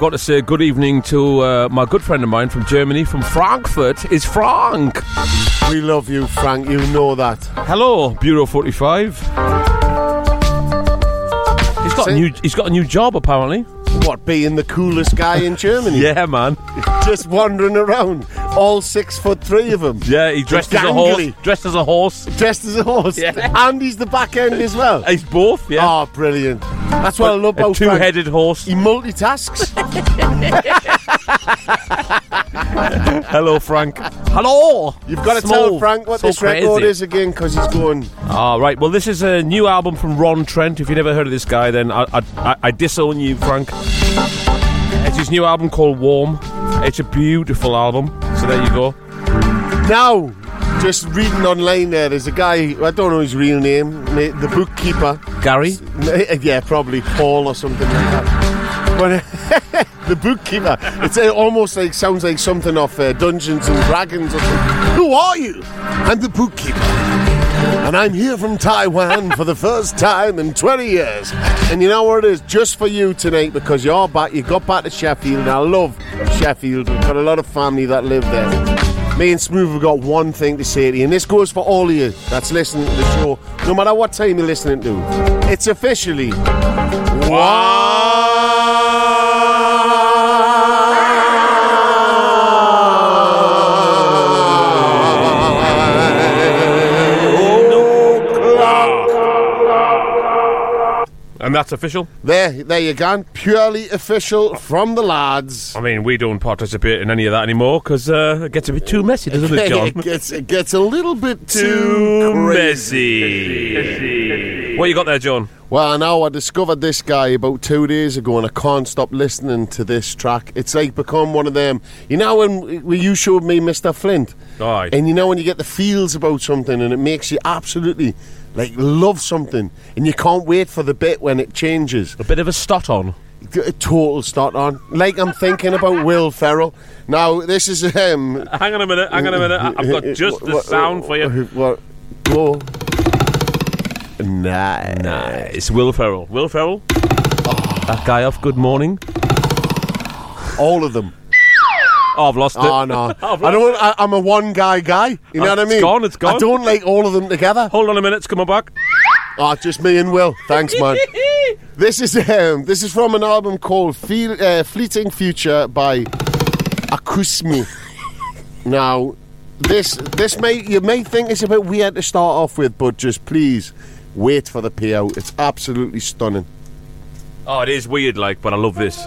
I've got to say good evening to uh, my good friend of mine from Germany, from Frankfurt, It's Frank. We love you, Frank. You know that. Hello, Bureau 45. He's got a new. He's got a new job apparently. What, being the coolest guy in Germany? Yeah, man. Just wandering around, all six foot three of them. Yeah, he dressed as a horse. Dressed as a horse. Dressed as a horse. Yeah. And he's the back end as well. He's both. Yeah. Oh, brilliant. That's what I love a about Frank. two-headed horse. He multitasks. Hello, Frank. Hello. You've got to Small. tell Frank what So this record is again because he's going. All right. Well, this is a new album from Ron Trent. If you've never heard of this guy, then I, I, I, I disown you, Frank. It's his new album called Warm. It's a beautiful album. So there you go. Now, just reading online there, there's a guy, I don't know his real name, the bookkeeper. Gary. Yeah, probably Paul or something like that. But the bookkeeper, it's almost like sounds like something off uh, Dungeons and Dragons or something. Who are you? I'm the bookkeeper. And I'm here from Taiwan for the first time in 20 years. And you know what it is? Just for you tonight because you're back. You got back to Sheffield, and I love Sheffield. We've got a lot of family that live there. Me and Smoove have got one thing to say to you, and this goes for all of you that's listening to the show, no matter what time you're listening to. It's officially. And that's official? There, there you go. Purely official from the lads. I mean, we don't participate in any of that anymore because uh, it gets a bit too messy, doesn't it, John? it gets it gets a little bit too, too crazy. messy. What you got there, John? Well, now I discovered this guy about two days ago, and I can't stop listening to this track. It's like become one of them. You know when when you showed me Mr. Flint, Aye. and you know when you get the feels about something, and it makes you absolutely like love something, and you can't wait for the bit when it changes. A bit of a stot on. A total start on. Like I'm thinking about Will Ferrell. Now this is um. Hang on a minute, hang on a minute. I- I've got just the What- sound for you. What? Go. Nice. Nice. Will Ferrell. Will Ferrell? Oh. That guy off Good Morning? All of them. Oh, I've lost it. Oh no! I don't. I, I'm a one guy guy. You know Oh, what I it's mean? gone, it's gone. I don't like all of them together. Hold on a minute, it's coming back. Oh, just me and Will. Thanks, man. this is um, this is from an album called Feel, uh, "Fleeting Future" by Akusmi. now, this this may you may think it's a bit weird to start off with, but just please wait for the payout. It's absolutely stunning. Oh, it is weird, like, but I love this.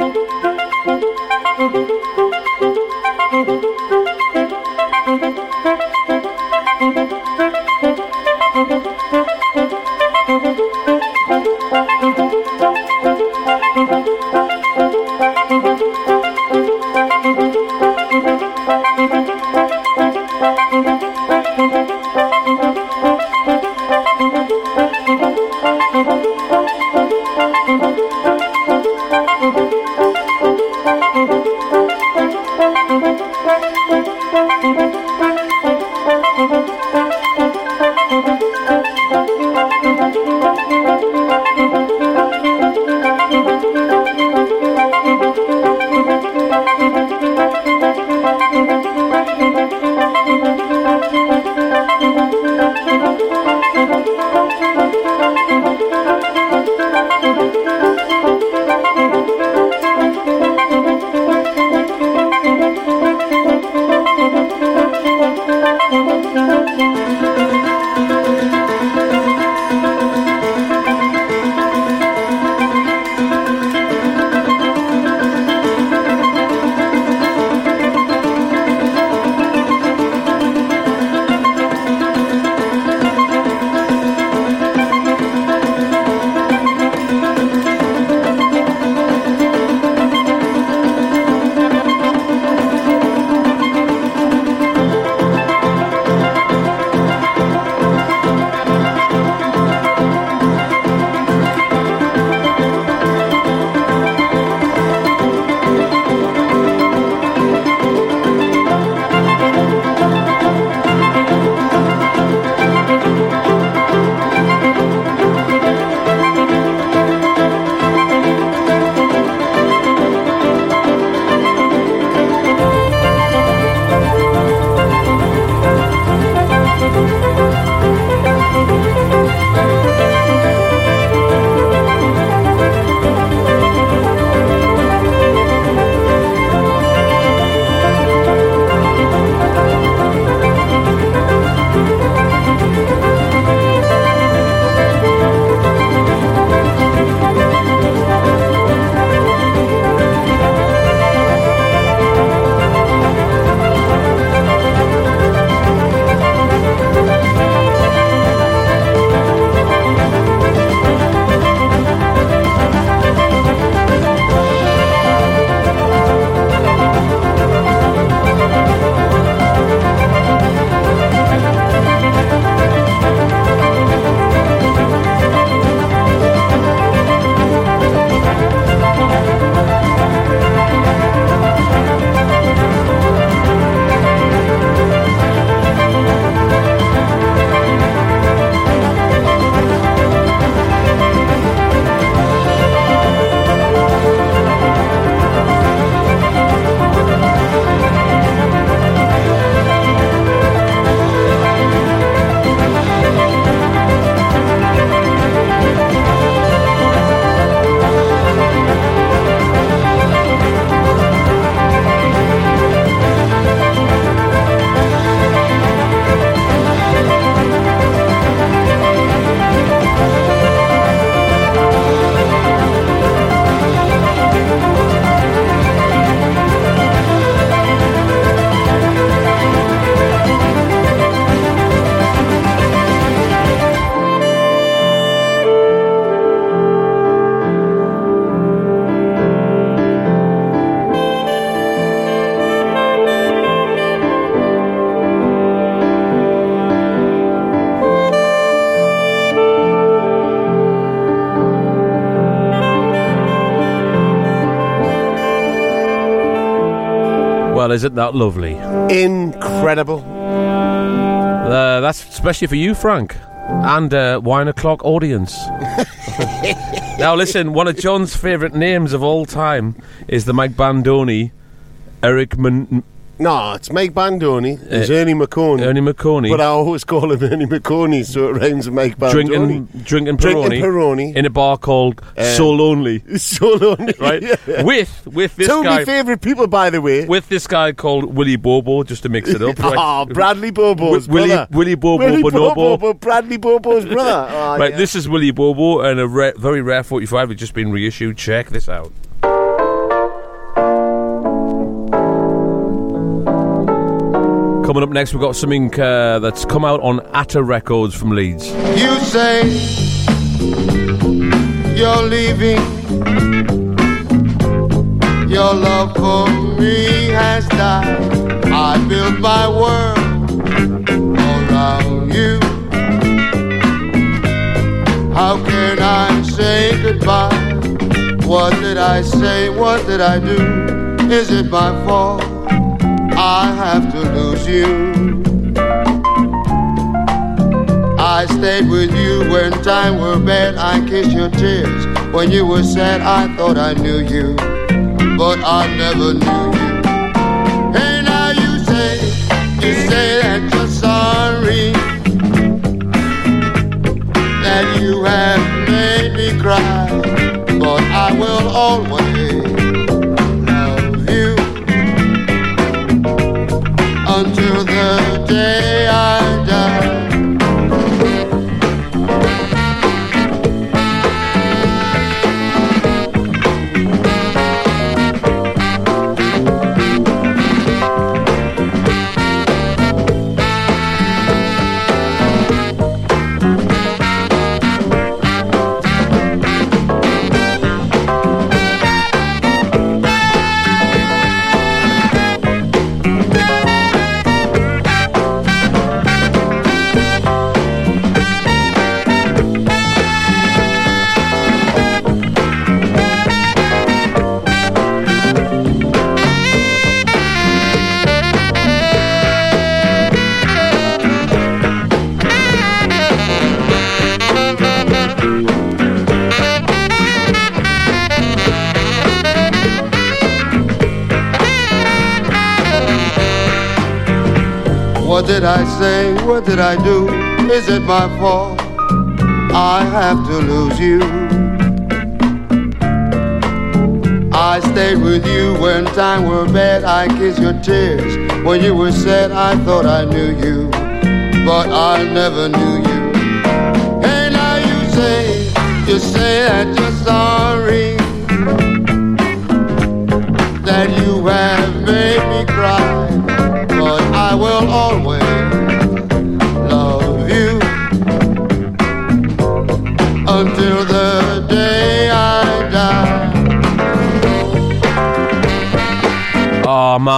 Thank you. Well, isn't that lovely? Incredible. Uh, that's especially for you, Frank, and uh, Wine O'Clock audience. now, listen, one of John's favourite names of all time is the Mike Bandoni, Eric Man- No, it's Mike Bandoni. It's Uh, Ernie McConey. Ernie McConey. But I always call him Ernie McConey, so it rhymes with Mike Bandoni. drinking, drinking Peroni, Drinking Peroni. in a bar called Uh, So Lonely, So lonely. right? Yeah. With with this Two of guy, my favourite people, by the way. with this guy called Willie Bobo, just to mix it up. right? Oh, Bradley Bobo's Wi- Willie- brother. Willie Bobo Willie Bonobo. Bobo, Bradley Bobo's brother. Oh, right, yeah. this is Willie Bobo and a ra- very rare 45. It's just been reissued. Check this out. Coming up next, we've got something uh, that's come out on Atta Records from Leeds. You say you're leaving. Your love for me has died. I built my world around you. How can I say goodbye? What did I say? What did I do? Is it my fault? I have to lose you. I stayed with you when time were bad. I kissed your tears. When you were sad, I thought I knew you, but I never knew you. Hey, now you say, you say that you're sorry, that you have made me cry, but I will always love you until the day I it my fault? I have to lose you. I stayed with you when time were bad. I kissed your tears. When you were sad, I thought I knew you, but I never knew you.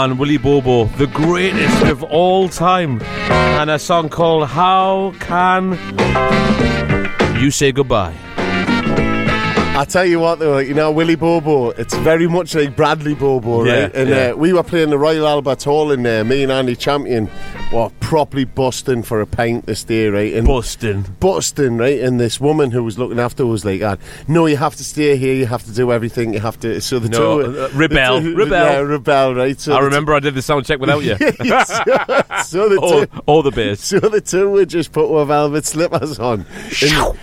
Man, Willie Bobo, the greatest of all time, and a song called "How Can You Say Goodbye." I tell you what, though, you know Willie Bobo. It's very much like Bradley Bobo, Yeah, right? And yeah. uh, we were playing the Royal Albert Hall in there. Me and Andy Champion properly busting for a pint this day, right? And Busting. busting, right? And this woman who was looking after was like, ah, "No, you have to stay here. You have to do everything. You have to." So the No, two, uh, rebel, the two- rebel. yeah, rebel, right? So I remember I did the sound check without you. two- so the or, two, or the bass. so the two would just put our velvet slippers on, and,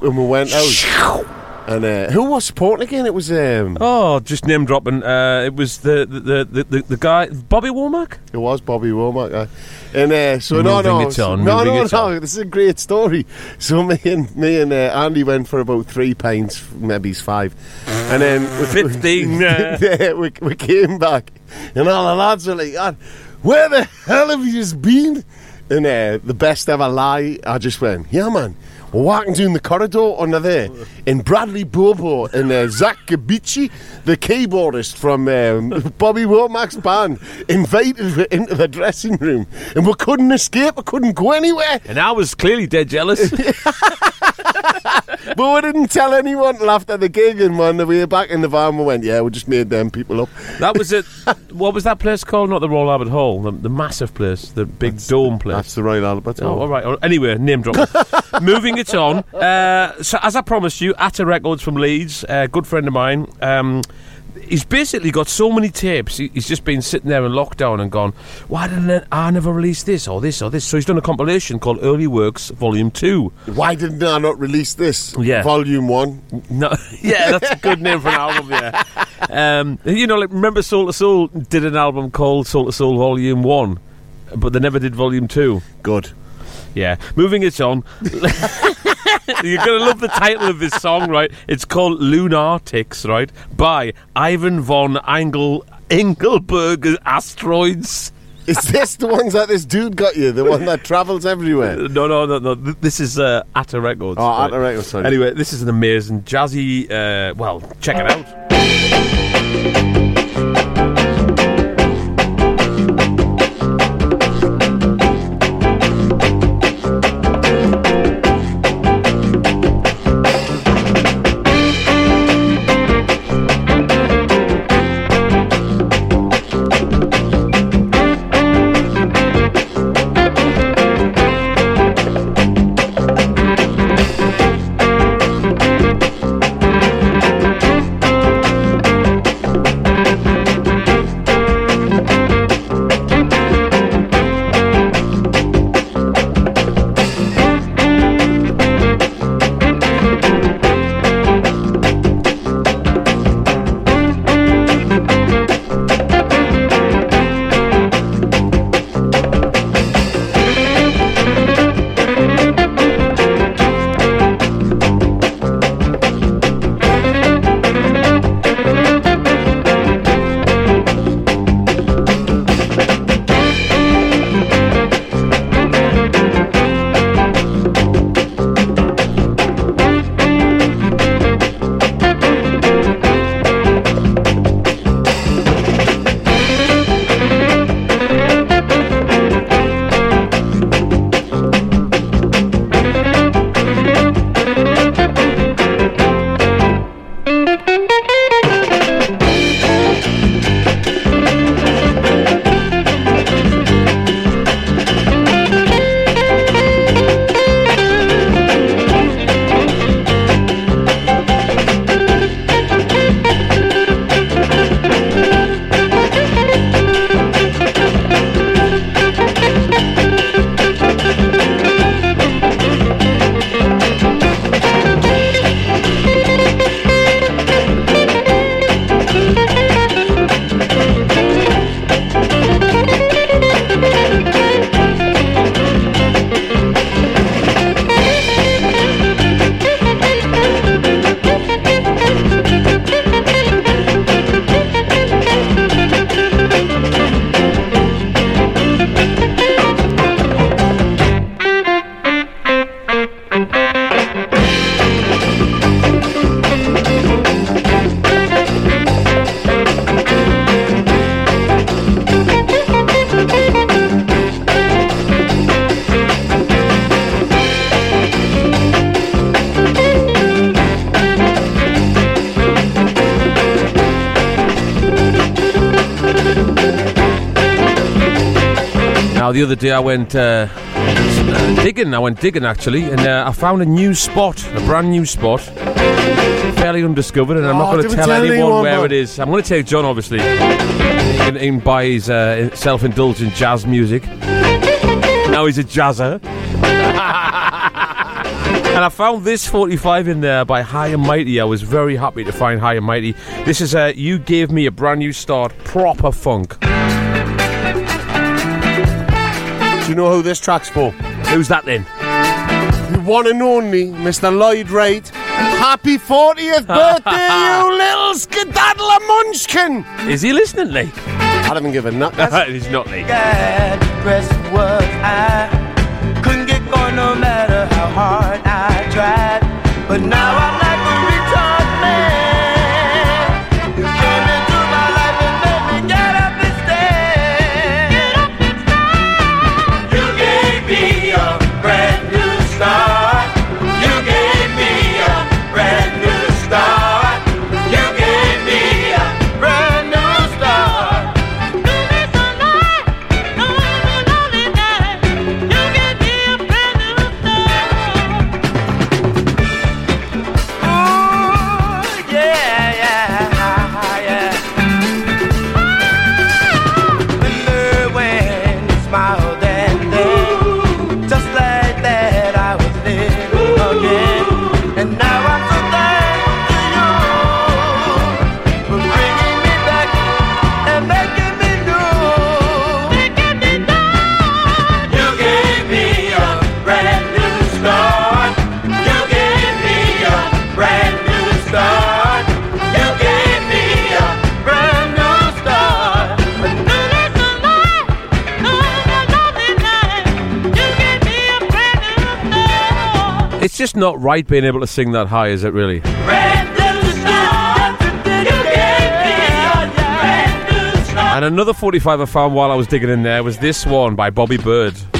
and we went out. And uh, who was supporting again? It was um, Oh, just name dropping. Uh, it was the the, the, the, the guy Bobby Womack. It was Bobby Womack. Uh, and uh, so no, Moving no, it on, no, no, it no. on. This is a great story. So me and me and uh, Andy went for about three pints, maybe five, and then we- 15, uh. yeah, we, we came back, and all the lads were like, "God, "Where the hell have you just been?" And uh, the best ever lie, I just went, "Yeah, man." We're walking down the corridor under there, and Bradley Bobo and uh, Zach Gabici, the keyboardist from um, Bobby Womack's band, invited me into the dressing room, and we couldn't escape. We couldn't go anywhere. And I was clearly dead jealous. but we didn't tell anyone till after the gig, and when we were back in the van, we went, "Yeah, we just made them people up." That was it. what was that place called? Not the Royal Albert Hall, the, the massive place, the big dome place. That's the Royal Albert Oh, Hall. all right. Anyway, name drop. Moving it on. Uh, so, as I promised you, Atta Records from Leeds, a good friend of mine. Um, he's basically got so many tapes. He's just been sitting there in lockdown and gone, "Why didn't I never release this or this or this?" So he's done a compilation called Early Works Volume Two. Why didn't I not release this? Yeah. Volume one. No, yeah, that's a good name for an album. Yeah, um, you know, like remember Soul to Soul did an album called Soul to Soul Volume One, but they never did Volume Two. Good. Yeah, moving it on. You're going to love the title of this song, right? It's called Lunatics, right? By Ivan von Engel Engelberg Asteroids. Is this the ones that this dude got you? The one that travels everywhere? No, no, no, no. Th- This is uh, Atta Records. Oh, right? Atta Records, sorry. Anyway, this is an amazing jazzy. Uh, well, check it out. Other day I went uh, digging. I went digging actually, and uh, I found a new spot, a brand new spot, fairly undiscovered, and I'm not Oh, going to tell anyone anyone, where man. it is. I'm going to tell John, obviously. He can buy his uh, self-indulgent jazz music. Now he's a jazzer. And I found this 45 in there by High and Mighty. I was very happy to find High and Mighty. This is uh, You Gave Me a Brand New Start, proper funk. Do you know who this track's for? Who's that then? The one and only Mr. Lloyd Wright. Happy 40th birthday, you little skedaddler munchkin! Is he listening, Lee? I haven't given that. He's not, Lee. Address was I couldn't get going no matter how hard I tried. But now I'm not right being able to sing that high, is it really? And another 45 I found while I was digging in there was this one by Bobby Byrd.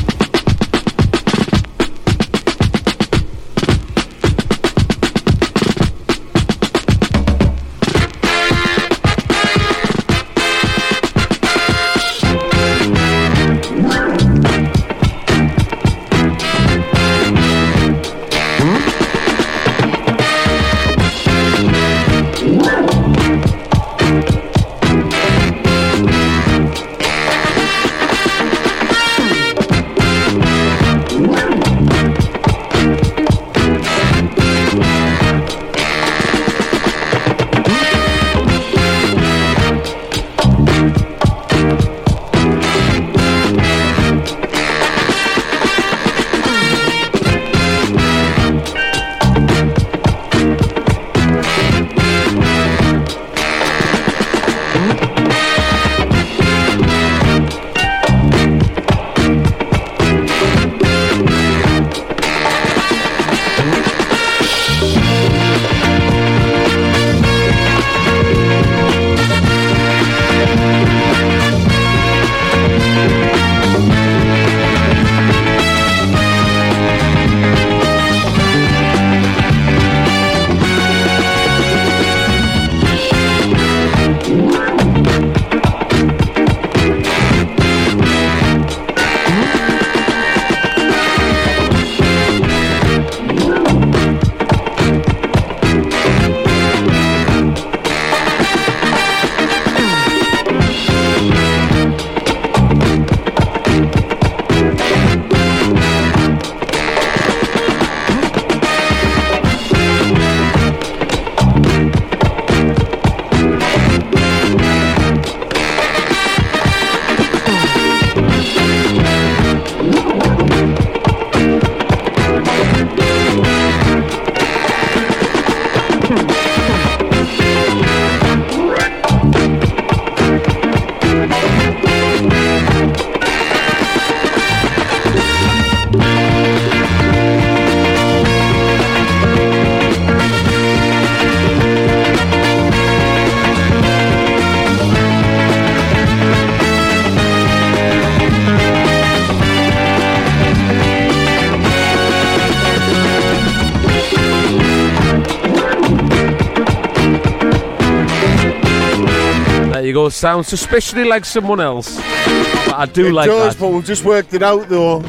Sounds suspiciously like someone else. But I do it like does, that. but we've just worked it out though.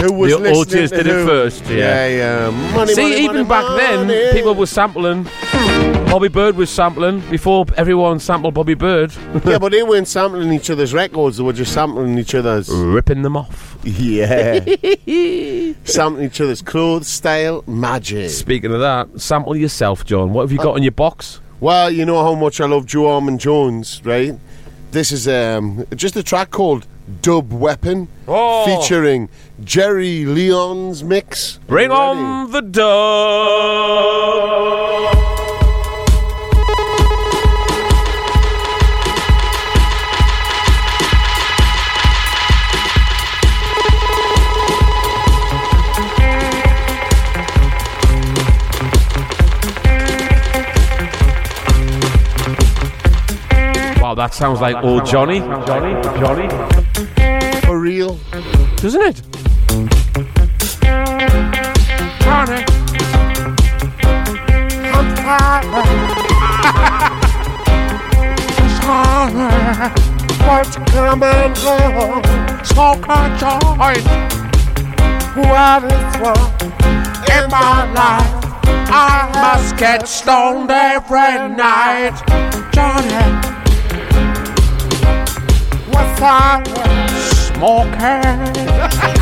Who was The listening OJs did it who. first, yeah. yeah, yeah. Money, See, money, even money, back then, people were sampling. Bobby Byrd was sampling before everyone sampled Bobby Byrd. yeah, but they weren't sampling each other's records; they were just sampling each other's, ripping them off. Yeah, sampling each other's clothes, style, magic. Speaking of that, sample yourself, John. What have you got oh. in your box? Well, you know how much I love Joe Armon-Jones, right? This is um, just a track called Dub Weapon, Oh. featuring Jerry Leon's mix. Bring ready? on the dub. Wow, that sounds like old Johnny. Johnny, Johnny. For real. Doesn't it? Johnny. I'm tired. Won't you come and go? Smoke a joint. What is wrong in my life? I must get stoned every night. Johnny. That? Smoking.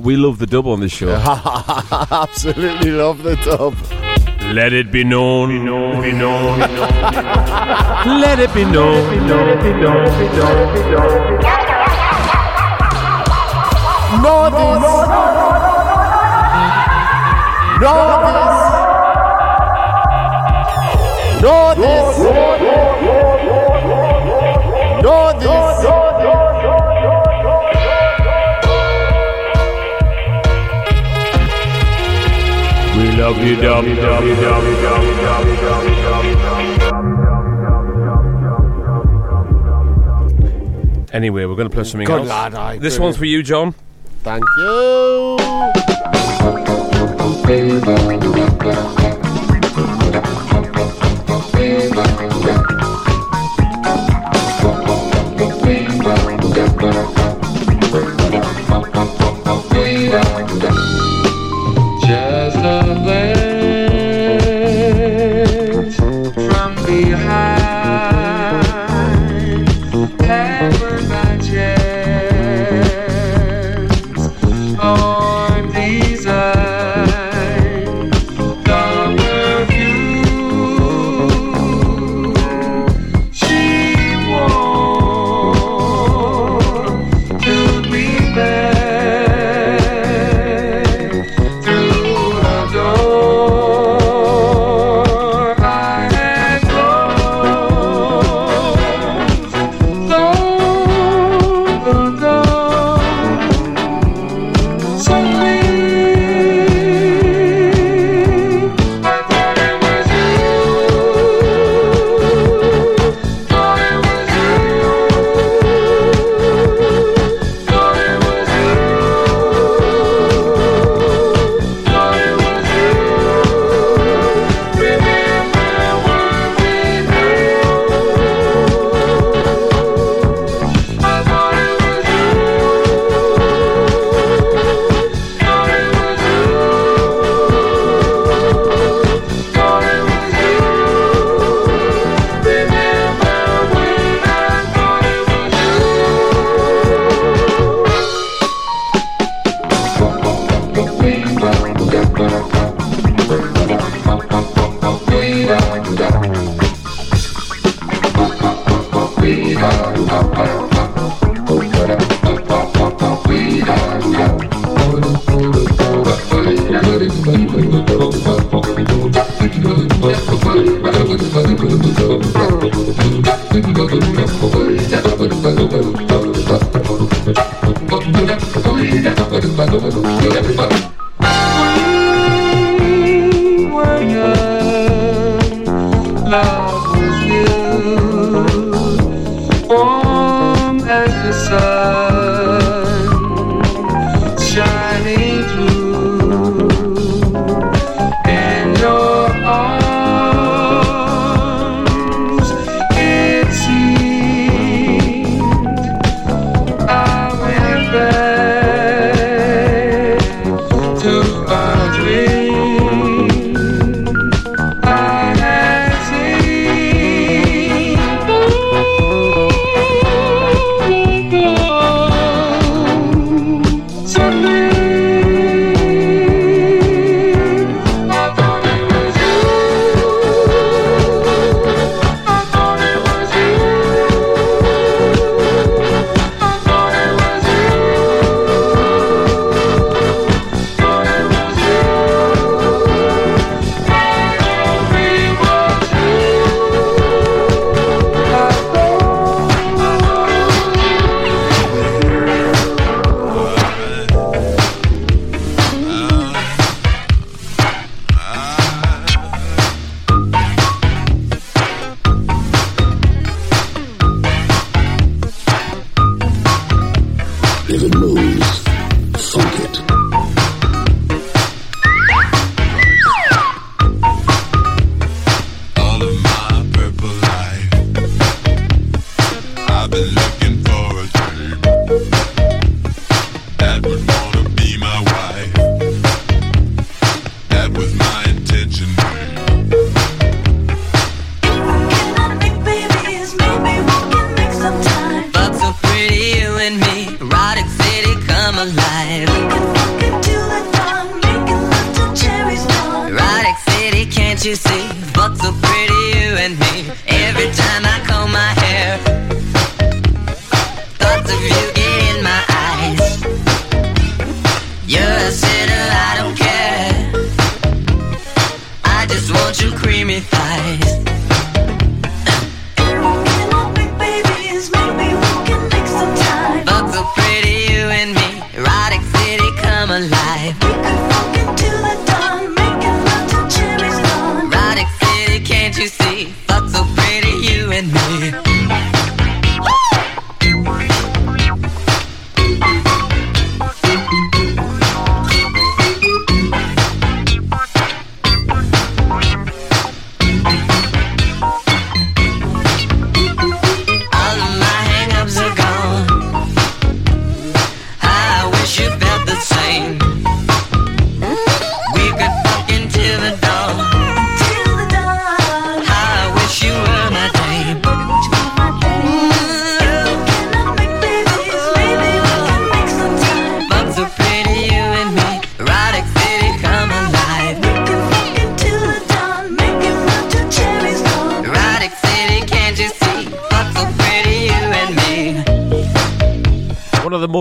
We love the dub on this show. Absolutely love the dub. Let it be known. Be known. Be known. Let it be known. Let it be known. Let it be Know this. Know this. Know this. Know this. Anyway, we're going to play something Good else. lad, aye, this one's for you, John. Thank you.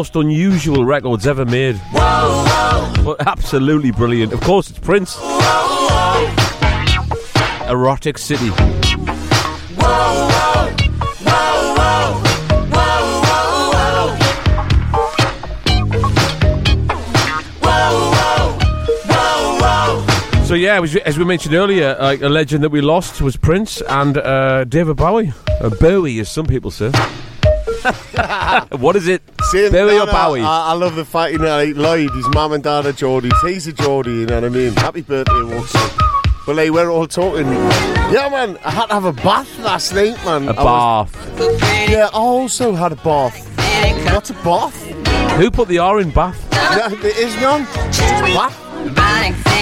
Most unusual records ever made. But absolutely brilliant. Of course, it's Prince. Erotic City. So yeah, as we- mentioned earlier, a legend that we lost was Prince and uh, David Bowie, or Bowie, as some people say. What is it? See, Bowie no, or no, Bowie? I, I love the fact, you know, Lloyd, his mum and dad are Geordies. He's a Geordie, you know what I mean? Happy birthday, Watson. But like, we're all talking. Yeah, man, I had to have a bath last night, man. A I was- bath. yeah, I also had a bath. What's a bath? Who put the R in bath? No, there is none. Bath.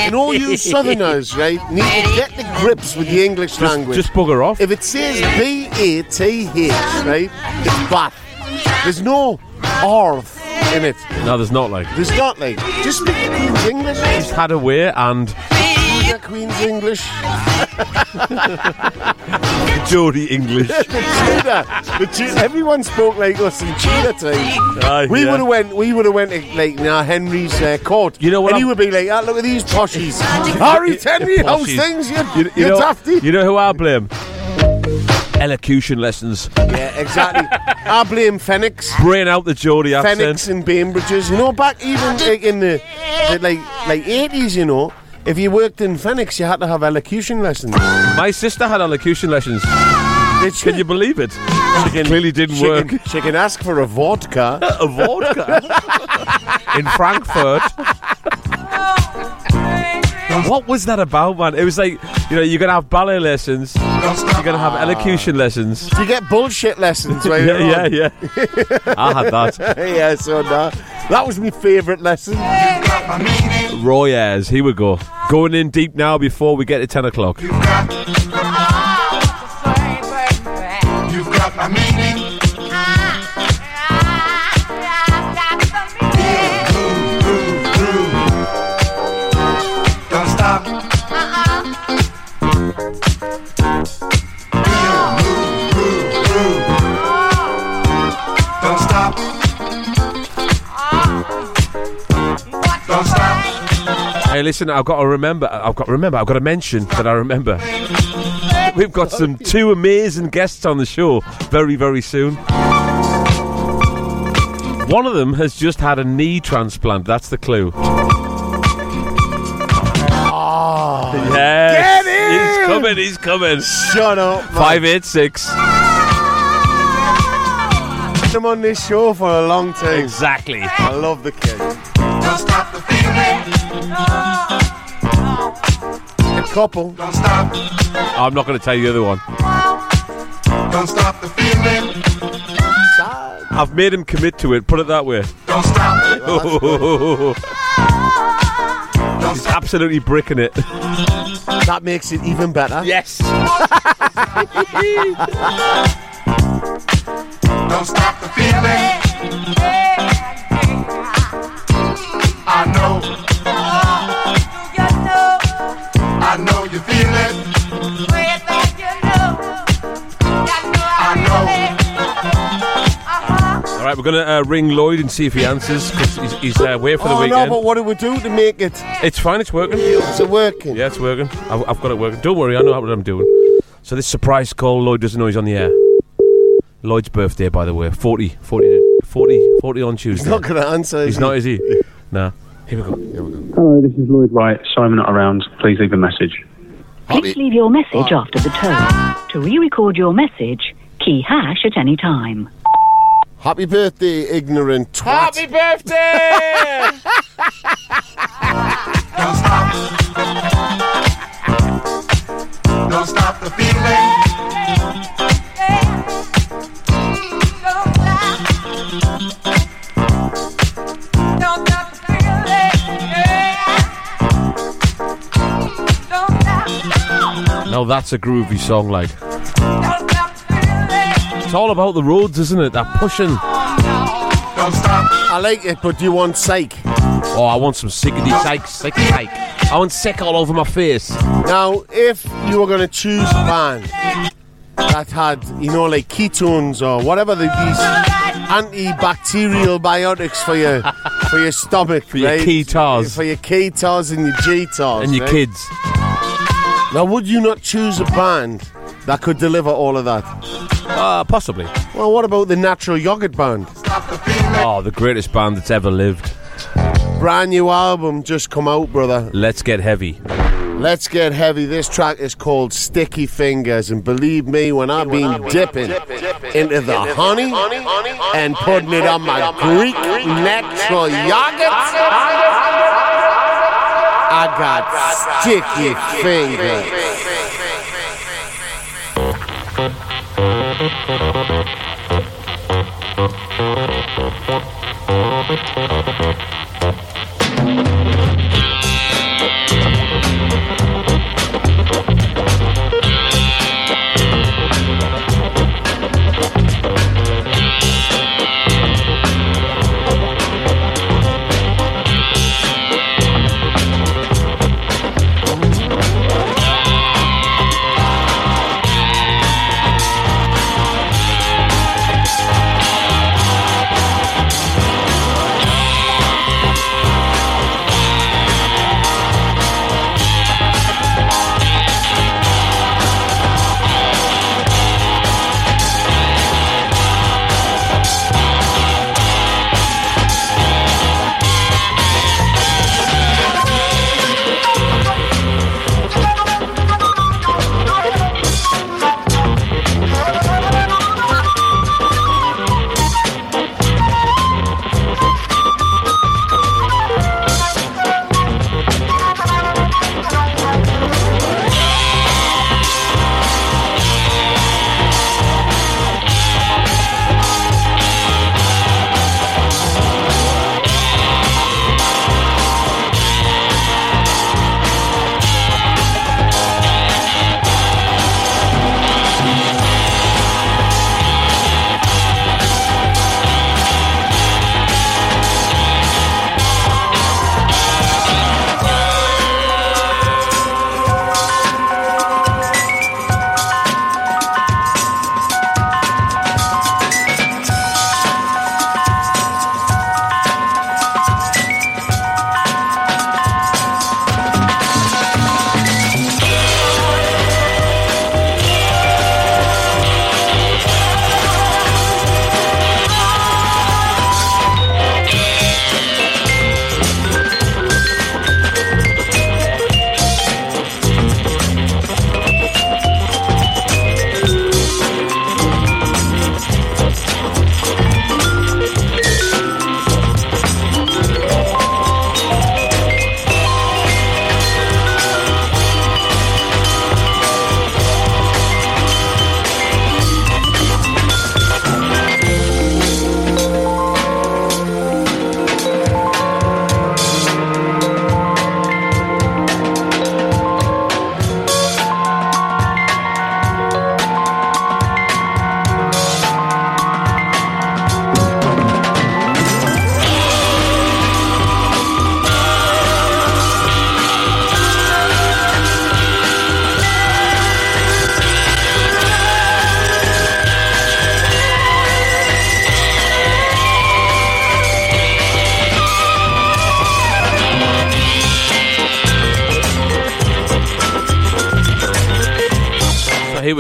And all you southerners, right, need to get the grips with the English language. Just bugger off. If it says B A T H, right, it's bath. There's no arth in it. No, there's not like. There's not like. Just speak English. Just had a way and The Queen's English. Geordie English. the Tudor. The Tu- everyone spoke like us in Tudor time. Aye, we yeah. would have went. We would have went to like now Henry's uh, court. You know what And he I'm- would be like, ah, "Look at these poshies." Harry, tell me how's things. You, You, you, know, dafty. you know who I blame? Elocution lessons. Yeah, exactly. I blame Fenwicks. Brain out the Geordie accent. Fenwicks and Bainbridges. You know, back even like, in the, the like like eighties. You know, if you worked in Fenwicks, you had to have elocution lessons. My sister had elocution lessons. Did she? Can you believe it? She clearly didn't She work. can, she can ask for a vodka. a vodka in Frankfurt. Oh, What was that about, man? It was like, you know, you're going to have ballet lessons, you're going to have elocution lessons. You get bullshit lessons, right? Yeah, yeah, yeah. I had that. yeah, so nah. that was my favourite lesson. Roy Ayers, here we go. Going in deep now before we get to 10 o'clock. Hey, listen, I've got to remember, I've got to remember, I've got to mention that I remember. We've got some two amazing guests on the show very, very soon. One of them has just had a knee transplant. That's the clue. Oh, Yes, Get in! he's coming. He's coming. Shut up. man. Five eight six. I'm on this show for a long time. Exactly. I love the kid. Don't stop the feeling. A couple. Don't stop. I'm not going to tell you the other one. Don't stop the feeling. I've made him commit to it. Put it that way. Don't stop. He's absolutely bricking it. That makes it even better. Yes. Don't stop the feeling. We're going to uh, ring Lloyd and see if he answers because he's, he's uh, away for the oh weekend. no, but what do we do to make it? It's fine, it's working. Is it working? Yeah, it's working. I've, I've got it working. Don't worry, I know what I'm doing. So this surprise call, Lloyd doesn't know he's on the air. Lloyd's birthday, by the way, 40, 40, 40, 40 on Tuesday. He's not going to answer. He's is not, he? is he? Nah. Here we go. Here we go. Hello, this is Lloyd Wright. Sorry I'm not around. Please leave a message. Please leave your message after the tone. To re-record your message, key hash at any time. Happy birthday, ignorant twat. Happy birthday! Don't stop the feeling. now that's a groovy song, like. It's all about the roads, isn't it? That pushing. Don't stop. I like it, but do you want psych? Oh, I want some sickety psych, sick psych. I want sick all over my face. Now, if you were going to choose a band that had, you know, like ketones or whatever the, these antibacterial biotics for your for your stomach, For your right? ketars. for your ketars and your jetars, And your right? kids. Now, would you not choose a band that could deliver all of that? Uh, possibly. Well, what about the Natural Yogurt Band? Oh, the greatest band that's ever lived. Brand new album just come out, brother. Let's get heavy. Let's get heavy. This track is called Sticky Fingers, and believe me, when I've been dipping into the honey and putting it on my Greek natural yogurt, I got sticky fingers. Thank you.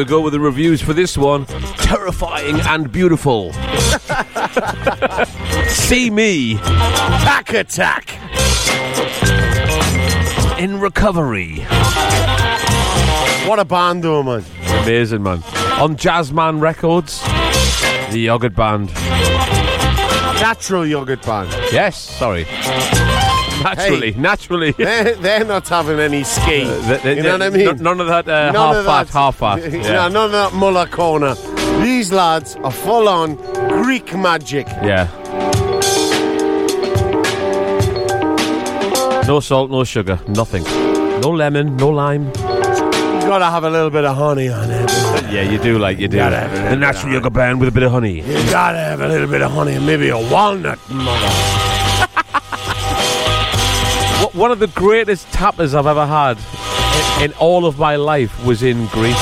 Go with the reviews for this one. Terrifying and beautiful. See me. Pack attack. In recovery. What a band, though, man. Amazing, man. On Jazzman Records, the Yogurt Band. Natural yogurt band. Yes, sorry. Naturally, Hey. naturally. They're, they're not having any ski. Th- you know what I mean? n- None of that uh, None half of fat, that- half fat. No, Yeah. none of that Muller corner. These lads are full on Greek magic. yeah. No salt, no sugar, nothing. No lemon, no lime. You gotta have a little bit of honey on it. Yeah, you do like you do. Gotta have a little The natural yogurt band with a bit of honey. You gotta have a little bit of honey and maybe a walnut, mother. One of the greatest tappers I've ever had in, in all of my life was in Greece.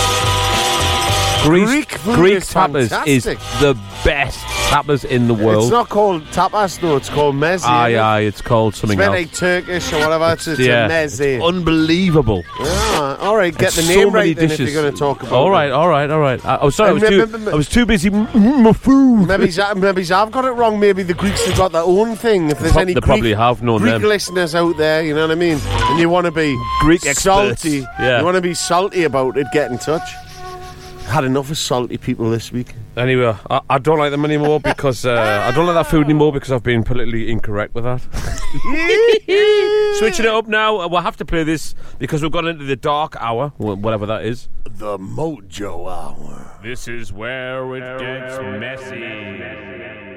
Greece Greek food Greek is tappers is the best tappers in the world. It's not called tapas, though. It's called meze. aye, aye, it's called It's something meant else. like Turkish or whatever. It's, it's yeah, a meze. unbelievable. Ah, all right, get the so name many right then if you're going to talk about All right, all right, all right. I, oh, sorry, I was, too, I was too busy. m- food. Maybe, maybe I've got it wrong. Maybe the Greeks have got their own thing. If there's Pro- any they Greek, probably have known Greek them. listeners out there, you know what I mean, and you want to be Greek experts. salty, Yeah. you want to be salty about it, get in touch. Had enough of salty people this week. Anyway, I, I don't like them anymore because uh, I don't like that food anymore because I've been politically incorrect with that. Switching it up now, uh, we'll have to play this because we've gone into the dark hour, whatever that is. The Mojo Hour. This is where it gets messy.